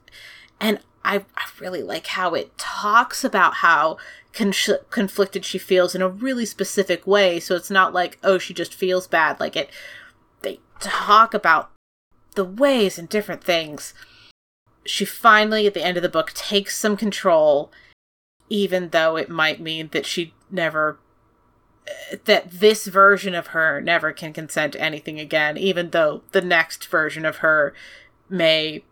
And I, I really like how it talks about how con- conflicted she feels in a really specific way. So it's not like, oh, she just feels bad. Like it, they talk about the ways and different things. She finally, at the end of the book, takes some control, even though it might mean that she never that this version of her never can consent to anything again, even though the next version of her may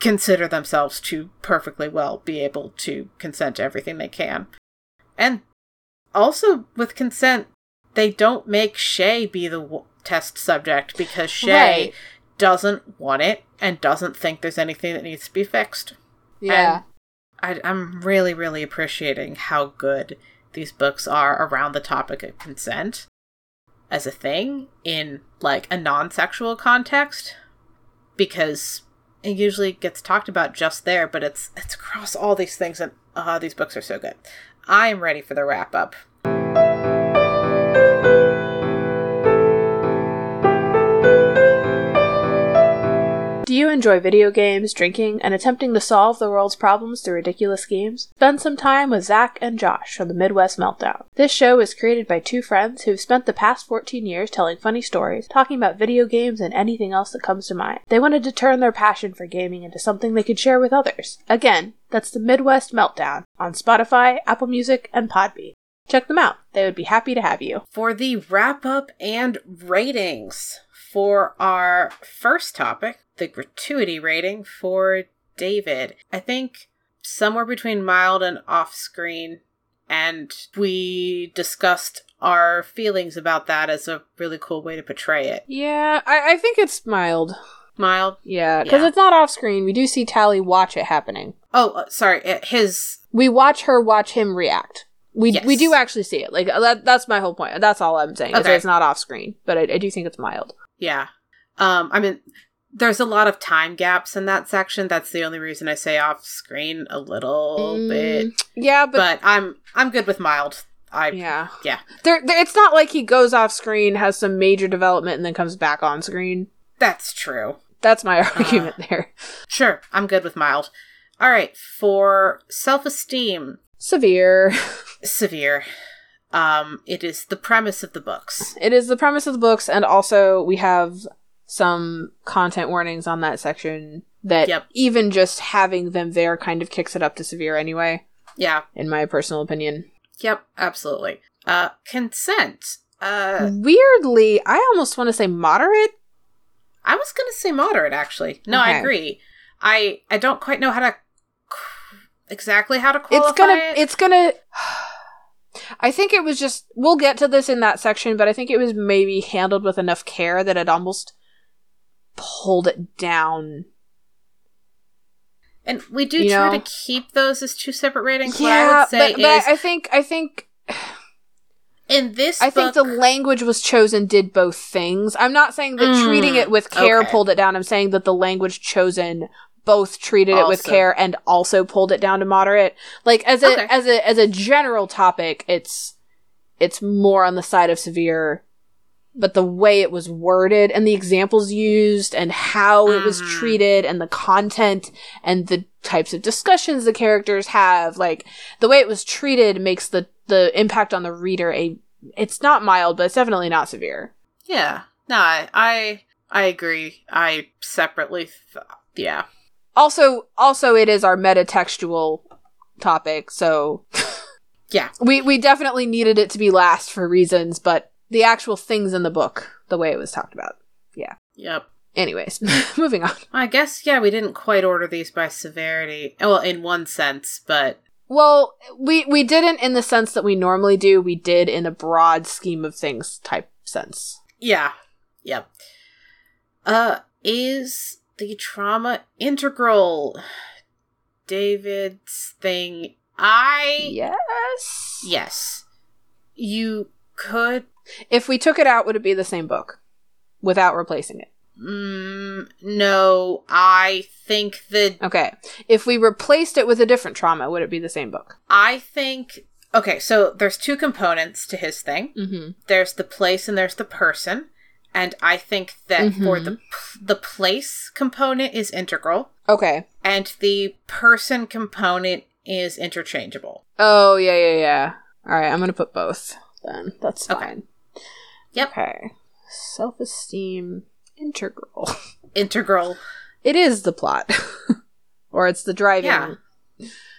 consider themselves to perfectly well be able to consent to everything they can. And also, with consent, they don't make Shay be the w- test subject because Shay Right. doesn't want it and doesn't think there's anything that needs to be fixed. Yeah. I, I'm really, really appreciating how good these books are around the topic of consent as a thing in like a non-sexual context because it usually gets talked about just there but it's it's across all these things and uh, these books are so good. I am ready for the wrap up Do you enjoy video games, drinking, and attempting to solve the world's problems through ridiculous games? Spend some time with Zach and Josh from the Midwest Meltdown. This show is created by two friends who've spent the past 14 years telling funny stories, talking about video games and anything else that comes to mind. They wanted to turn their passion for gaming into something they could share with others. Again, that's the Midwest Meltdown on Spotify, Apple Music, and Podbean. Check them out. They would be happy to have you. For the wrap up and ratings for our first topic, the gratuity rating for David, I think somewhere between mild and off screen. And we discussed our feelings about that as a really cool way to portray it. Yeah, I, I think it's mild. Mild. Yeah, because Yeah. it's not off screen. We do see Tally watch it happening. Oh, uh, sorry. uh, His. We watch her watch him react. We Yes. we do actually see it. Like uh, that. That's my whole point. That's all I'm saying. Okay. it's not off screen, but I, I do think it's mild. Yeah. Um, I mean, there's a lot of time gaps in that section. That's the only reason I say off screen a little Mm, bit. Yeah, but, But I'm I'm good with mild. I yeah, yeah. There, there, it's not like he goes off screen, has some major development, and then comes back on screen. That's true. That's my argument there. Sure, I'm good with mild. All right, for self-esteem, Severe. severe. Um, it is the premise of the books. It is the premise of the books, and also we have some content warnings on that section that Yep. even just having them there kind of kicks it up to severe anyway, Yeah. in my personal opinion. Yep. Absolutely. Uh, consent. Uh, Weirdly, I almost want to say moderate. I was gonna say moderate. Actually, no, I agree. I I don't quite know how to exactly how to qualify it's gonna it. it's gonna I think it was just we'll get to this in that section, but I think it was maybe handled with enough care that it almost pulled it down. and we do you try know. to keep those as two separate ratings. Yeah, would say but, but is I think I think in this I think the language was chosen did both things. I'm not saying that Mm, treating it with care okay. pulled it down. I'm saying that the language chosen both treated it with care and also pulled it down to moderate. Like as a Okay. as a as a general topic, it's it's more on the side of severe. But the way it was worded and the examples used and how it was Mhm. treated and the content and the types of discussions the characters have, like the way it was treated makes the the impact on the reader a it's not mild, but it's definitely not severe. yeah, no, I I, I agree. I separately, th- yeah, Also, also it is our metatextual topic, so yeah, we we definitely needed it to be last for reasons, but the actual things in the book, the way it was talked about. Yeah. Yep. Anyways, moving on. I guess yeah, we didn't quite order these by severity. Well, in one sense, but Well, we we didn't in the sense that we normally do. We did in a broad scheme of things type sense. yeah, yep. Uh, is the trauma integral? David's thing. I Yes. yes, you could. If we took it out, would it be the same book without replacing it? Mm, no, I think that Okay. If we replaced it with a different trauma, would it be the same book? I think okay. So there's two components to his thing. Mm-hmm. there's the place and there's the person and i think that for the the place component is integral Okay. and the person component is interchangeable Oh yeah, yeah, yeah. All right, I'm gonna put both. Then that's Okay. fine. Yep. Okay. Self-esteem integral. integral It is the plot, or it's the driving. Yeah.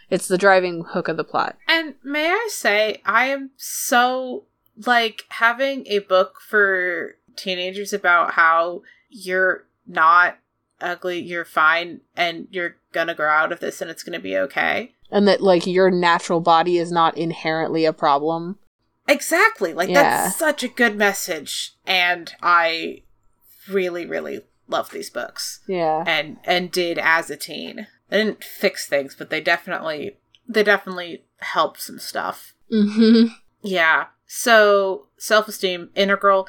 It's the driving hook of the plot. and may i say i am so like having a book for teenagers about how you're not ugly you're fine and you're gonna grow out of this and it's gonna be okay And that like your natural body is not inherently a problem. Exactly. Like Yeah. that's such a good message and I really really love these books Yeah. and and did as a teen. They didn't fix things, but they definitely they definitely helped some stuff. Mm-hmm. Yeah. So, self-esteem integral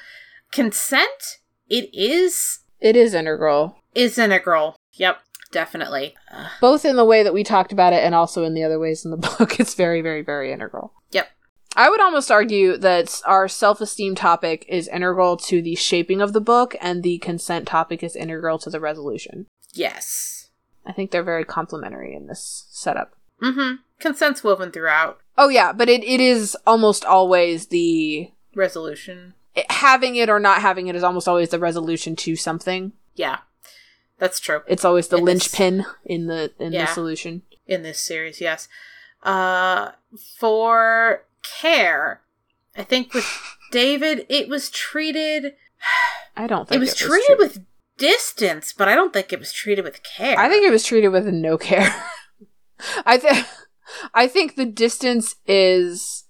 consent it is It is integral, is integral. Yep, definitely. Both in the way that we talked about it and also in the other ways in the book. It's very, very, very integral. Yep. I would almost argue that our self esteem topic is integral to the shaping of the book, and the consent topic is integral to the resolution. Yes. I think they're very complementary in this setup. Mm-hmm. Consent's woven throughout. Oh yeah, but it, it is almost always the Resolution. it- having it or not having it is almost always the resolution to something. Yeah. That's true. It's always the In this- linchpin in the in Yeah. the solution. in this series, yes. Uh for care, I think with David it was treated I don't think it was treated treated with distance, but I don't think it was treated with care. I think it was treated with no care. I think I think the distance is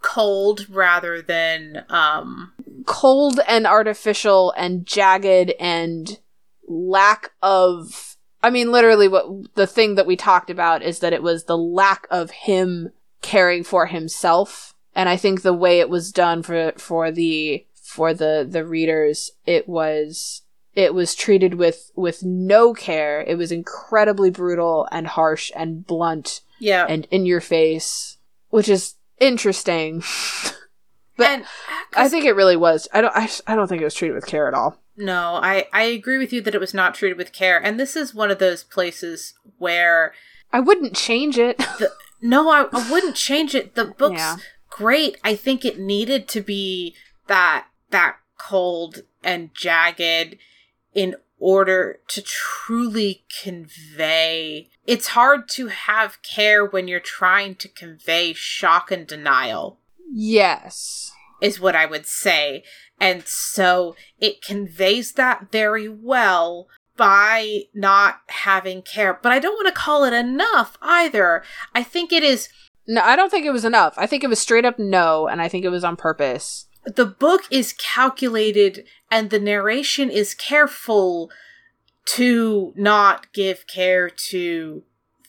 cold rather than um cold and artificial and jagged and lack of I mean literally what the thing that we talked about is that it was the lack of him caring for himself and I think the way it was done for for the for the the readers it was it was treated with with no care it was incredibly brutal and harsh and blunt yeah. and in your face which is interesting but and uh, I think it really was. I don't. I, I don't think it was treated with care at all. No, I I agree with you that it was not treated with care, and this is one of those places where I wouldn't change it. no, I, I wouldn't change it. The book's Yeah. great. I think it needed to be that that cold and jagged in order to truly convey. It's hard to have care when you're trying to convey shock and denial yes. is what I would say. And so it conveys that very well by not having care. But I don't want to call it enough either. I think it is No, I don't think it was enough. I think it was straight up no, and I think it was on purpose. the book is calculated and the narration is careful to not give care to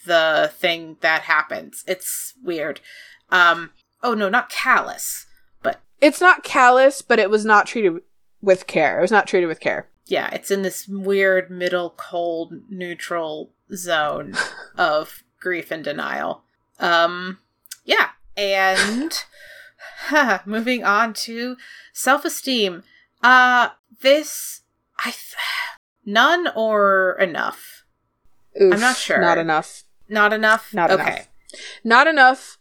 the thing that happens. It's weird. Um oh no, not callous. But It's not callous, but it was not treated with care. It was not treated with care. Yeah, it's in this weird middle cold neutral zone of grief and denial. Um yeah, and moving on to self-esteem. Uh this I th- none or enough. Oof, I'm not sure. Not enough. Not enough. Not okay. enough. Not enough.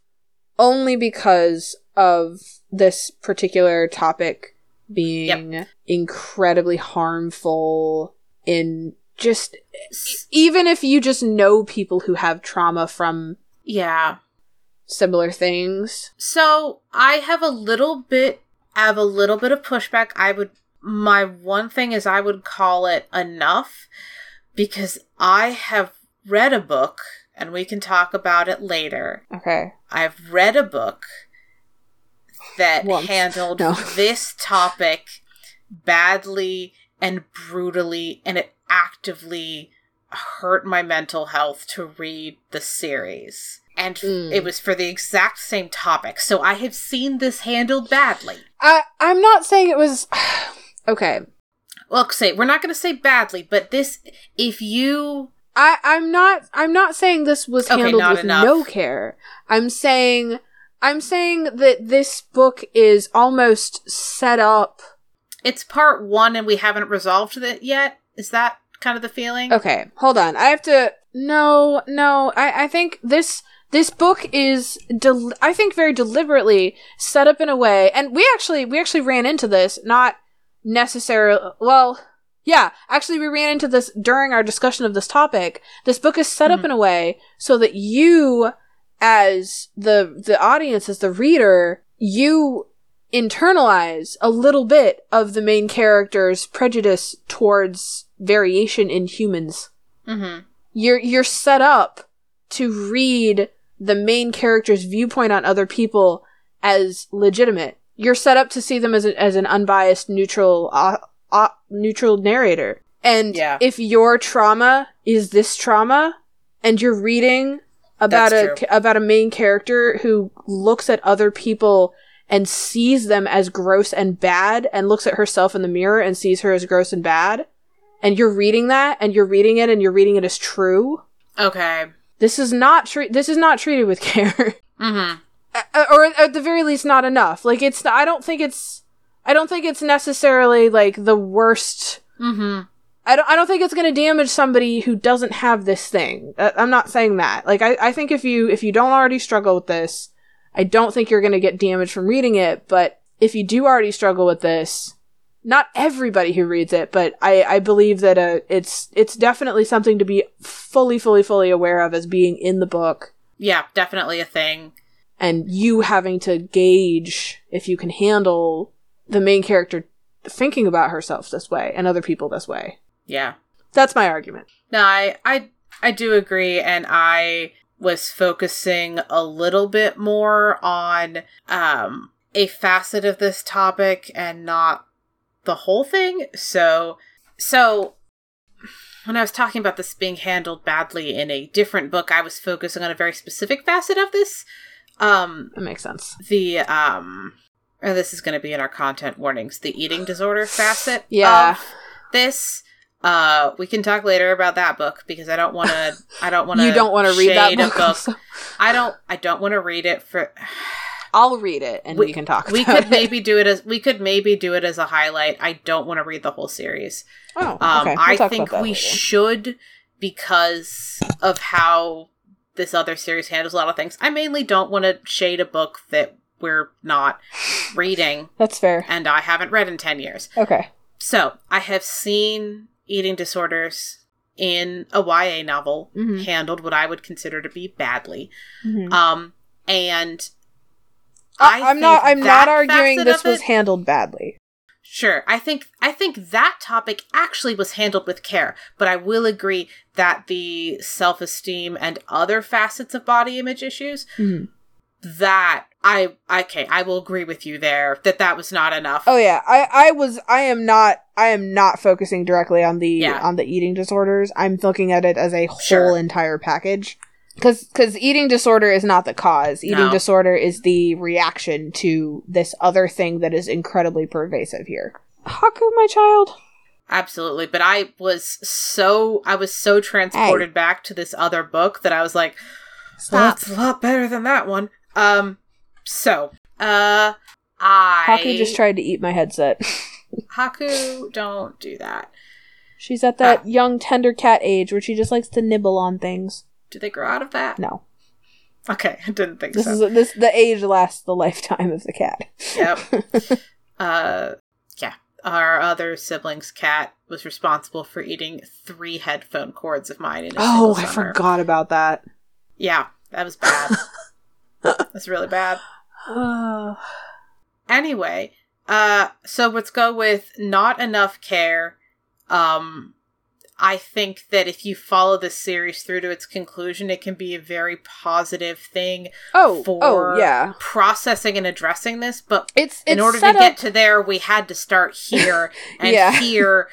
Only because of this particular topic being incredibly harmful in just even if you just know people who have trauma from Yeah. similar things. So I have a little bit I have a little bit of pushback. I would my one thing is I would call it enough because I have read a book and we can talk about it later. Okay. I've read a book that Once. handled No. this topic badly and brutally and it actively hurt my mental health to read the series. And Mm. it was for the exact same topic. So I have seen this handled badly. I I'm not saying it was okay. Well, say we're not going to say badly, but this if you I I'm not I'm not saying this was handled not with enough. no care. I'm saying I'm saying that this book is almost set up. it's part 1 and we haven't resolved it yet, is that kind of the feeling? Okay, hold on. I have to No, no. I I think this this book is del- I think very deliberately set up in a way and we actually we actually ran into this not necessarily well yeah, actually we ran into this during our discussion of this topic. This book is set up mm-hmm. in a way so that you as the the audience as the reader, you internalize a little bit of the main character's prejudice towards variation in humans. Mhm. You're you're set up to read the main character's viewpoint on other people as legitimate. You're set up to see them as a, as an unbiased, neutral, uh, uh, neutral narrator. And Yeah. if your trauma is this trauma, and you're reading about That's a true. about a main character who looks at other people and sees them as gross and bad, and looks at herself in the mirror and sees her as gross and bad, and you're reading that, and you're reading it, and you're reading it as true. Okay. This is not tre- This is not treated with care. Mhm. Uh, or at the very least not enough like it's i don't think it's i don't think it's necessarily like the worst Mhm. I don't, I don't think it's going to damage somebody who doesn't have this thing. Uh, I'm not saying that. Like, I, I think if you, if you don't already struggle with this, I don't think you're going to get damaged from reading it. But if you do already struggle with this, not everybody who reads it, but I, I believe that uh, it's, it's definitely something to be fully, fully, fully aware of as being in the book Yeah, definitely a thing. and you having to gauge if you can handle the main character thinking about herself this way and other people this way. Yeah. That's my argument. No, I I I do agree and I was focusing a little bit more on um a facet of this topic and not the whole thing. So so when I was talking about this being handled badly in a different book, I was focusing on a very specific facet of this. Um That makes sense. the um or this is going to be in our content warnings, the eating disorder facet Yeah. of this uh we can talk later about that book because i don't want to i don't want to You don't want to read that a book. i don't i don't want to read it for I'll read it and we, We- can talk. we about could it. maybe do it as we could maybe do it as a highlight i don't want to read the whole series Oh, um okay. We'll i think we later. should because of how this other series handles a lot of things i mainly don't want to shade a book that we're not reading That's fair. and i haven't read in 10 years Okay. So, I have seen eating disorders in a YA novel Mhm. handled what I would consider to be badly. Mhm. Um, and I, I I'm not. I'm not arguing this was it- handled badly. sure, I think I think that topic actually was handled with care, but I will agree that the self-esteem and other facets of body image issues Mhm. That I okay, I will agree with you there that that was not enough. Oh yeah, I I was I am not I am not focusing directly on the Yeah. on the eating disorders. I'm looking at it as a whole Sure. entire package. Cuz cuz eating disorder is not the cause. Eating No. disorder is the reaction to this other thing that is incredibly pervasive here. Haku, my child. Absolutely, but I was so I was so transported back to this other book that I was like, well, Stop. it's a lot better than that one. Um, so, uh, I Haku just tried to eat my headset. Haku, don't do that. She's at that Ah. young tender cat age where she just likes to nibble on things. Do they grow out of that? No. Okay, I didn't think This so. is this the age lasts the lifetime of the cat. Yep. uh, yeah. Our other sibling's cat was responsible for eating three headphone cords of mine in a Oh, I forgot about that. Yeah, that was bad. That's really bad. Anyway, uh so let's go with not enough care. Um I think that if you follow the series through to its conclusion, it can be a very positive thing oh, for oh, yeah. processing and addressing this, but It's, it's in order to set get to there, we had to start here, and Yeah. here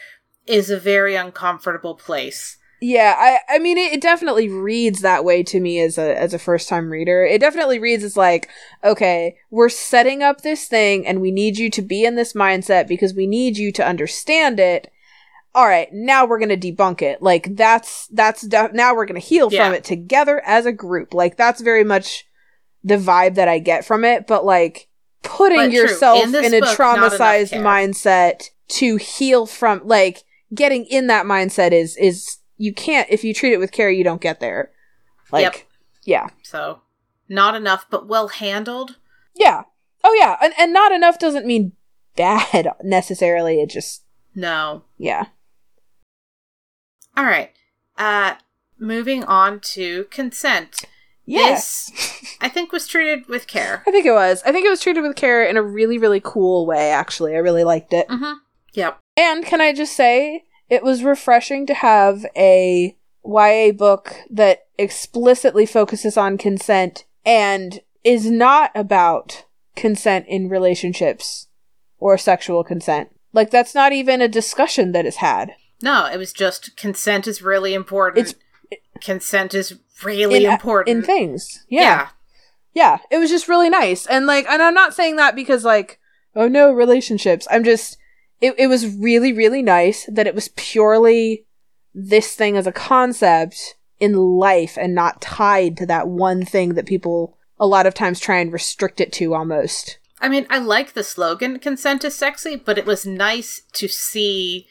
is a very uncomfortable place. Yeah, I I mean it, it definitely reads that way to me as a as a first time reader. It definitely reads as like, okay, we're setting up this thing and we need you to be in this mindset because we need you to understand it. All right, now we're going to debunk it. Like that's that's now we're going to heal Yeah. from it together as a group. Like that's very much the vibe that I get from it, but like putting But yourself in in a book, traumatized mindset to heal from like getting in that mindset is is you can't if you treat it with care you don't get there like Yep. yeah So, not enough, but well handled. yeah oh yeah and, and not enough doesn't mean bad necessarily it just No. yeah All right. Uh, moving on to consent. yes I think was treated with care. i think it was i think it was treated with care in a really really cool way actually i really liked it Mm-hmm. Yep. And can I just say, it was refreshing to have a YA book that explicitly focuses on consent and is not about consent in relationships or sexual consent. Like, that's not even a discussion that is had. No, it was just consent is really important. It's- consent is really in, important. In things. Yeah. yeah. It was just really nice. And, like, and I'm not saying that because, like, oh no, relationships. I'm just, it, it was really, really nice that it was purely this thing as a concept in life and not tied to that one thing that people a lot of times try and restrict it to almost. I mean, I like the slogan "consent is sexy," but it was nice to see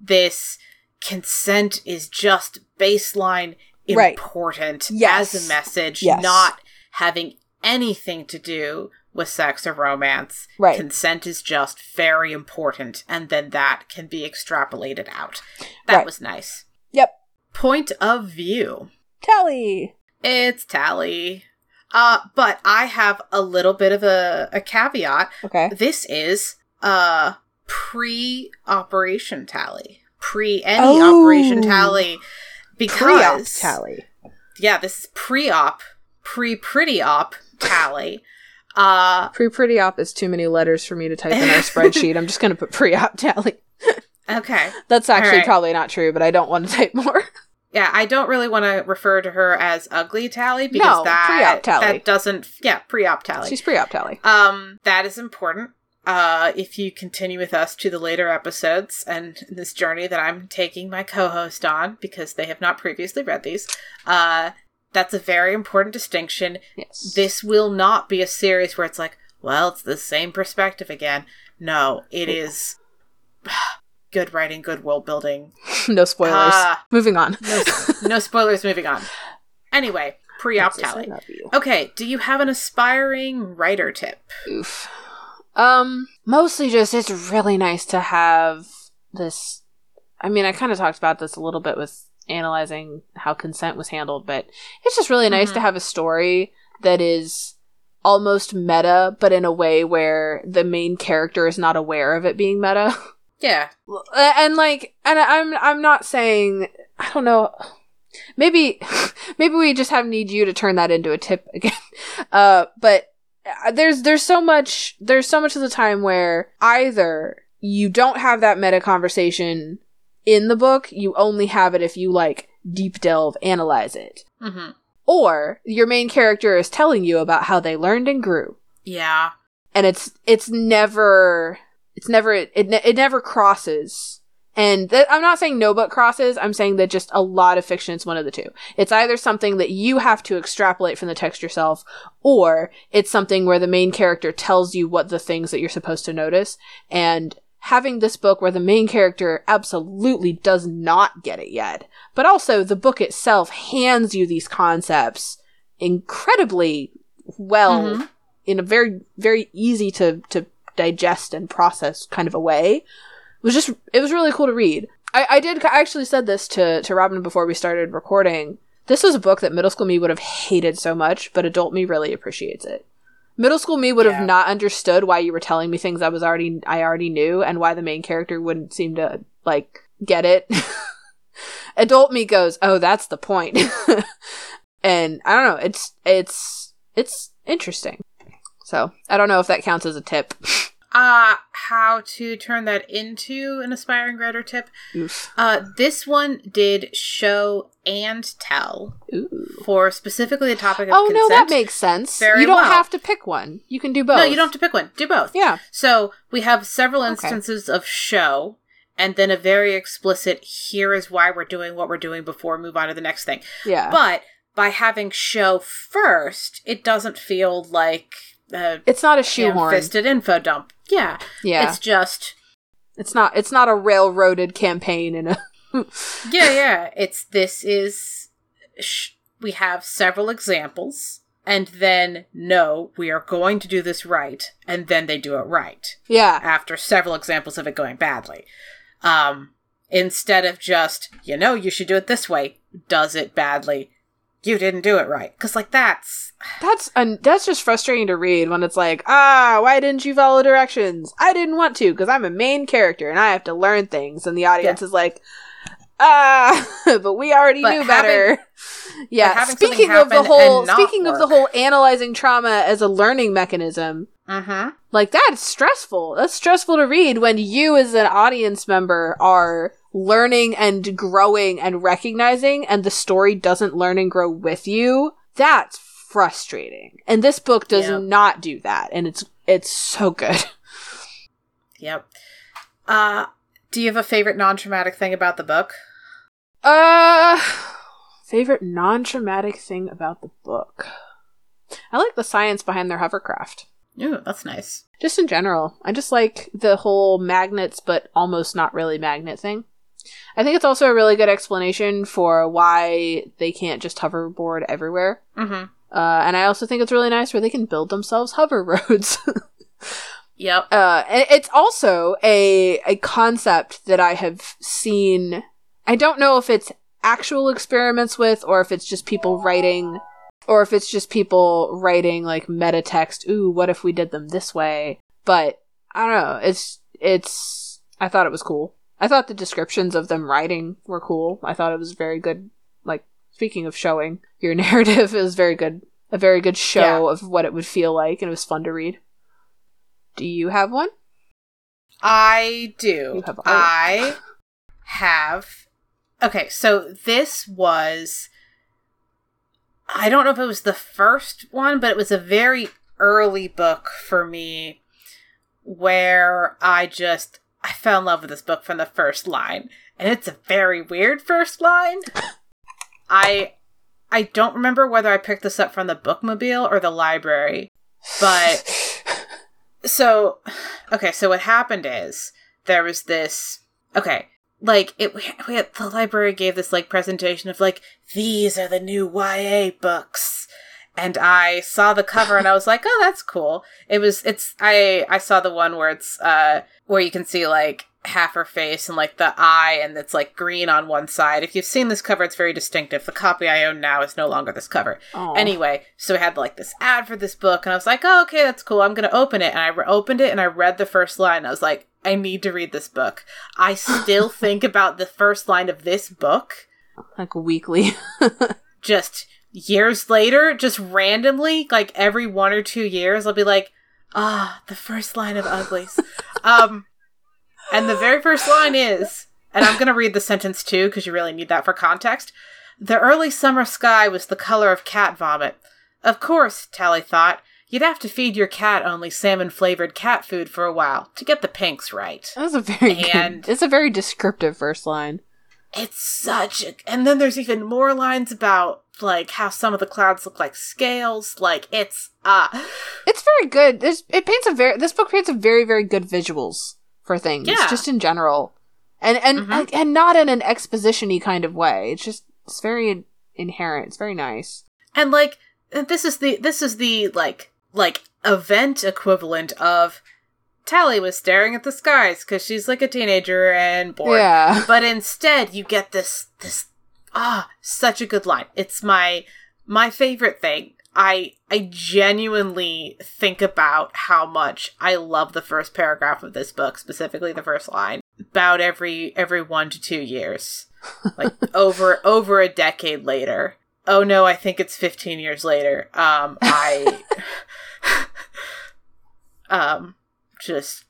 this consent is just baseline Right. important Yes. as a message, Yes. not having anything to do with sex or romance. Right. Consent is just very important, and then that can be extrapolated out. That Right. was nice. Yep. Point of view. Tally. It's Tally. Uh, but I have a little bit of a, a caveat. Okay. This is uh pre-operation tally. Pre any Oh. operation tally. Pre-op Because tally. yeah, this is pre-op, pre-pretty op tally. Uh Pre pretty op is too many letters for me to type in our spreadsheet. I'm just gonna put pre op tally. okay. That's actually right. probably not true, but I don't want to type more. Yeah, I don't really want to refer to her as ugly tally because No, that pre-op tally. that doesn't yeah, pre-op tally. She's pre op tally. Um, that is important. Uh, if you continue with us to the later episodes and this journey that I'm taking my co-host on because they have not previously read these, uh, that's a very important distinction. Yes. This will not be a series where it's like, well, it's the same perspective again. No, it is good writing, good world building. no spoilers. Ah. Moving on. No, no spoilers. Moving on. Anyway, pre-op tally. Okay, do you have an aspiring writer tip? Oof. Um, mostly just it's really nice to have this. I mean, I kind of talked about this a little bit with analyzing how consent was handled, but it's just really nice Mhm. to have a story that is almost meta, but in a way where the main character is not aware of it being meta. Yeah. and like and i'm i'm not saying i don't know maybe maybe we just have need you to turn that into a tip again uh but uh, there's there's so much there's so much of the time where either you don't have that meta conversation in the book you only have it if you like deep delve analyze it. Mm-hmm. or your main character is telling you about how they learned and grew. Yeah. and it's it's never it's never it it, ne- it never crosses. And th- i'm not saying no but crosses. I'm saying that just a lot of fiction is one of the two. It's either something that you have to extrapolate from the text yourself or it's something where the main character tells you what the things that you're supposed to notice. And having this book where the main character absolutely does not get it yet but also the book itself hands you these concepts incredibly well Mhm. in a very very easy to to digest and process kind of a way. It was just it was really cool to read. I i did i actually said this to to robin before we started recording. This was a book that middle school me would have hated so much but adult me really appreciates it middle school me would Yeah. have not understood why you were telling me things i was already i already knew and why the main character wouldn't seem to like get it adult me goes oh that's the point." point and i don't know it's it's it's interesting so i don't know if that counts as a tip Uh, how to turn that into an aspiring writer tip? Oof. Uh, this one did show and tell Ooh. for specifically the topic of oh consent. no that makes sense Very you don't well. have to pick one you can do both No, you don't have to pick one. Do both. yeah So we have several Okay. instances of show, and then a very explicit. Here is why we're doing what we're doing before we move on to the next thing. yeah But by having show first, it doesn't feel like a it's not a shoehorn fisted info dump. Yeah, yeah it's just it's not it's not a railroaded campaign in a yeah, yeah. It's this is sh- we have several examples, and then no, we are going to do this right, and then they do it right yeah after several examples of it going badly. Um, instead of just you know you should do it this way, does it badly. You didn't do it right because like that's That's un- that's just frustrating to read when it's like, ah, why didn't you follow directions? I didn't want to because I'm a main character and I have to learn things, and the audience Yeah. is like, ah, but we already But knew having- better. yeah. Speaking of the whole, speaking of the whole analyzing trauma as a learning mechanism, mm-hmm. like that's stressful. That's stressful to read when you, as an audience member, are learning and growing and recognizing, and the story doesn't learn and grow with you. That's frustrating. And this book does Yep. not do that, and it's it's so good. Yep. Uh, do you have a favorite non-traumatic thing about the book? Uh, favorite non-traumatic thing about the book. I like the science behind their hovercraft. Ooh, that's nice. Just in general, I just like the whole magnets, but almost not really magnet thing. I think it's also a really good explanation for why they can't just hoverboard everywhere. Mm-hmm. Uh, and I also think it's really nice where they can build themselves hover roads. Yep. Uh, and it's also a a concept that I have seen. I don't know if it's actual experiments with, or if it's just people writing, or if it's just people writing like meta text. Ooh, what if we did them this way? But I don't know. It's it's. I thought it was cool. I thought the descriptions of them writing were cool. I thought it was very good. Like speaking of showing your narrative, it was very good. A very good show Yeah. of what it would feel like, and it was fun to read. Do you have one? I do. You have. I have. Okay, so this was. I don't know if it was the first one, but it was a very early book for me where I just I fell in love with this book from the first line. And it's a very weird first line. I I don't remember whether I picked this up from the bookmobile or the library. But so okay so what happened is there was this okay like it we had, the library gave this like presentation of like these are the new ya books and i saw the cover and i was like oh that's cool it was it's i i saw the one where it's uh where you can see like half her face and like the eye and it's like green on one side if you've seen this cover it's very distinctive the copy i own now is no longer this cover Aw. Anyway, so we had like this ad for this book, and I was like, "Oh, okay, that's cool. I'm gonna open it." And I re- opened it, and I read the first line. I was like, "I need to read this book." I still think about the first line of this book like weekly. just years later, just randomly, like every one or two years, I'll be like, "Ah, the first line of Uglies." um, and the very first line is, and I'm gonna read the sentence too because you really need that for context. The early summer sky was the color of cat vomit. Of course, Tally thought, you'd have to feed your cat only salmon flavored cat food for a while to get the pinks right. That's a very And- good, it's a very descriptive first line. It's such a. And then there's even more lines about, like, how some of the clouds look like scales. Like, it's, uh. It's very good. This it paints a very this book paints a very very good visuals for things Yeah. just in general, and and Mhm. and not in an exposition-y kind of way. It's just it's very inherent. It's very nice. And, like, this is the, this is the, like, like, event equivalent of Tally was staring at the skies because she's, like, a teenager and bored. Yeah, but instead you get this this ah such a good line. It's my my favorite thing. I i genuinely think about how much i love the first paragraph of this book specifically the first line about every every one to two years. Like over over a decade later. Oh no i think it's 15 years later. Um i um just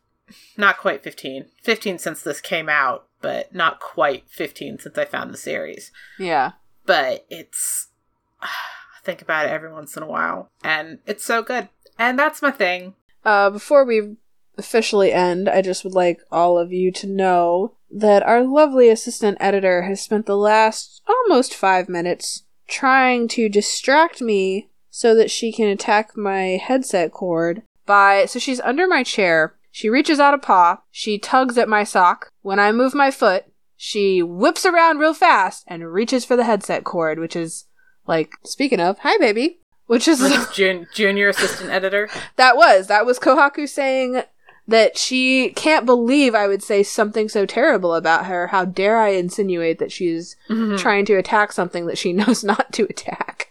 not quite 15 15 since this came out but not quite 15 since i found the series yeah. but it's i think about it every once in a while and it's so good and that's my thing Uh, before we officially end, I just would like all of you to know that our lovely assistant editor has spent the last almost five minutes trying to distract me so that she can attack my headset cord by. So she's under my chair. She reaches out a paw. She tugs at my sock. When I move my foot, she whips around real fast and reaches for the headset cord, which is like, speaking of, hi baby. Which is Jun- junior assistant editor that was that was Kohaku saying that she can't believe I would say something so terrible about her. How dare I insinuate that she's Mhm. trying to attack something that she knows not to attack?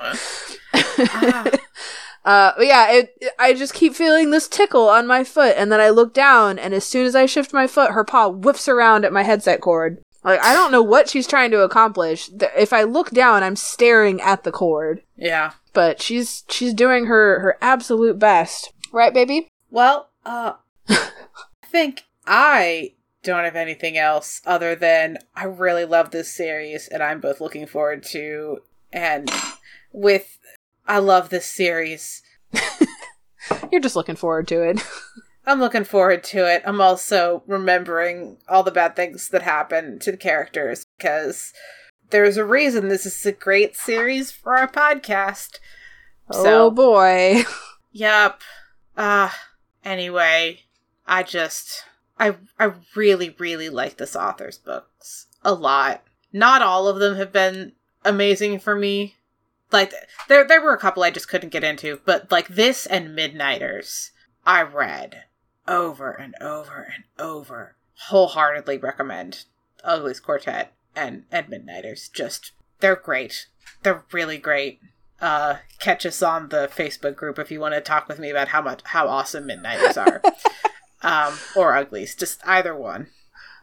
Ah. Uh, but yeah, it, it- I just keep feeling this tickle on my foot, and then I look down, and as soon as I shift my foot, her paw whips around at my headset cord. Like I don't know what she's trying to accomplish. If I look down, I'm staring at the cord, yeah but she's she's doing her her absolute best, right, baby? Well, uh, I think I don't have anything else other than I really love this series and I'm both looking forward to and with I love this series. You're just looking forward to it. I'm looking forward to it. I'm also remembering all the bad things that happen to the characters because there's a reason this is a great series for our podcast. oh So, boy. Yep. Uh anyway, I just I I really really like this author's books a lot. Not all of them have been amazing for me. Like there there were a couple I just couldn't get into, but like this and Midnighters I read over and over and over. Wholeheartedly recommend Uglies Quartet and and Midnighters. Just they're great. They're really great. Uh, catch us on the Facebook group if you want to talk with me about how much how awesome Midnighters are, um, or Uglies. Just either one.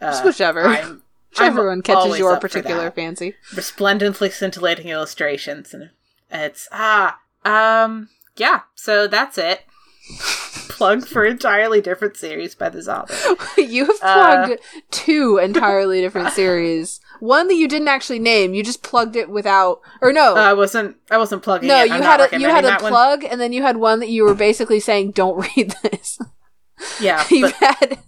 Uh, Just whichever. I'm, Whichever I'm catches your particular fancy. resplendently scintillating illustrations, and it's ah um yeah. So that's it. Plug for entirely different series by this author. you have Uh, plugged two entirely different series. One that you didn't actually name. You just plugged it without, or no, Uh, I wasn't. I wasn't plugging. no. it. You I'm had a you had a that one. plug, and then you had one that you were basically saying, "Don't read this." Yeah, you had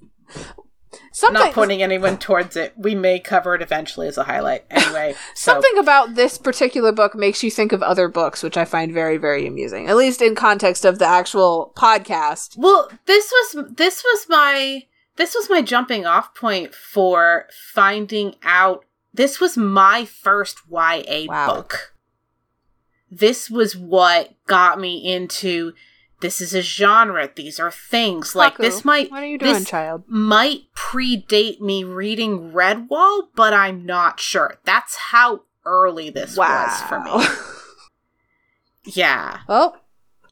something. not pointing anyone towards it. We may cover it eventually as a highlight. Anyway, so Something about this particular book makes you think of other books, which I find very, very amusing. At least in context of the actual podcast. well, this was this was my this was my jumping off point for finding out. This was my first YA Wow. book. This was what got me into. This is a genre. These are things like this might What are you doing, this child? might predate me reading Redwall, but I'm not sure. That's how early this was for me. Yeah. Oh,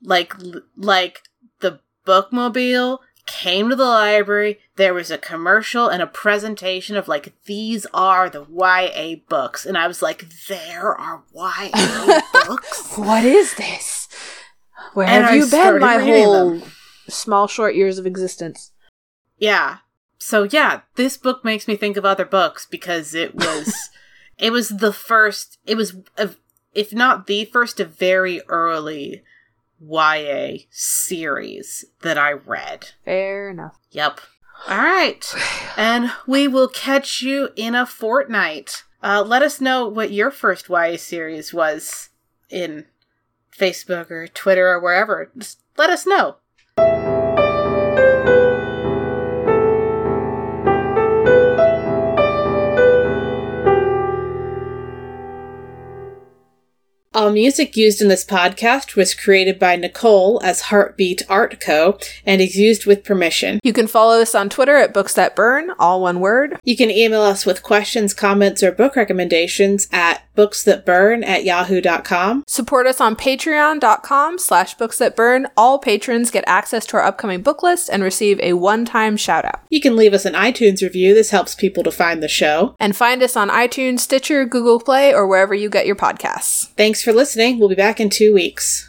Like like the bookmobile came to the library, there was a commercial and a presentation of like these are the YA books and I was like there are YA books. what is this? Where And have I you been my whole them. small, short years of existence? Yeah. So yeah, this book makes me think of other books because it was it was the first it was a, if not the first a very early YA series that I read. Fair enough. Yep. All right. And we will catch you in a fortnight. Uh, let us know what your first YA series was in Facebook or Twitter or wherever. Just let us know. All music used in this podcast was created by Nicole as Heartbeat Art Co. and is used with permission. You can follow us on Twitter at Books That Burn, all one word. You can email us with questions, comments, or book recommendations at booksthatburn at yahoo.com. Support us on patreon.com slash books that burn. All patrons get access to our upcoming book list and receive a one-time shout out. You can leave us an iTunes review. This helps people to find the show. And find us on iTunes, Stitcher, Google Play, or wherever you get your podcasts. Thanks for listening. We'll be back in two weeks.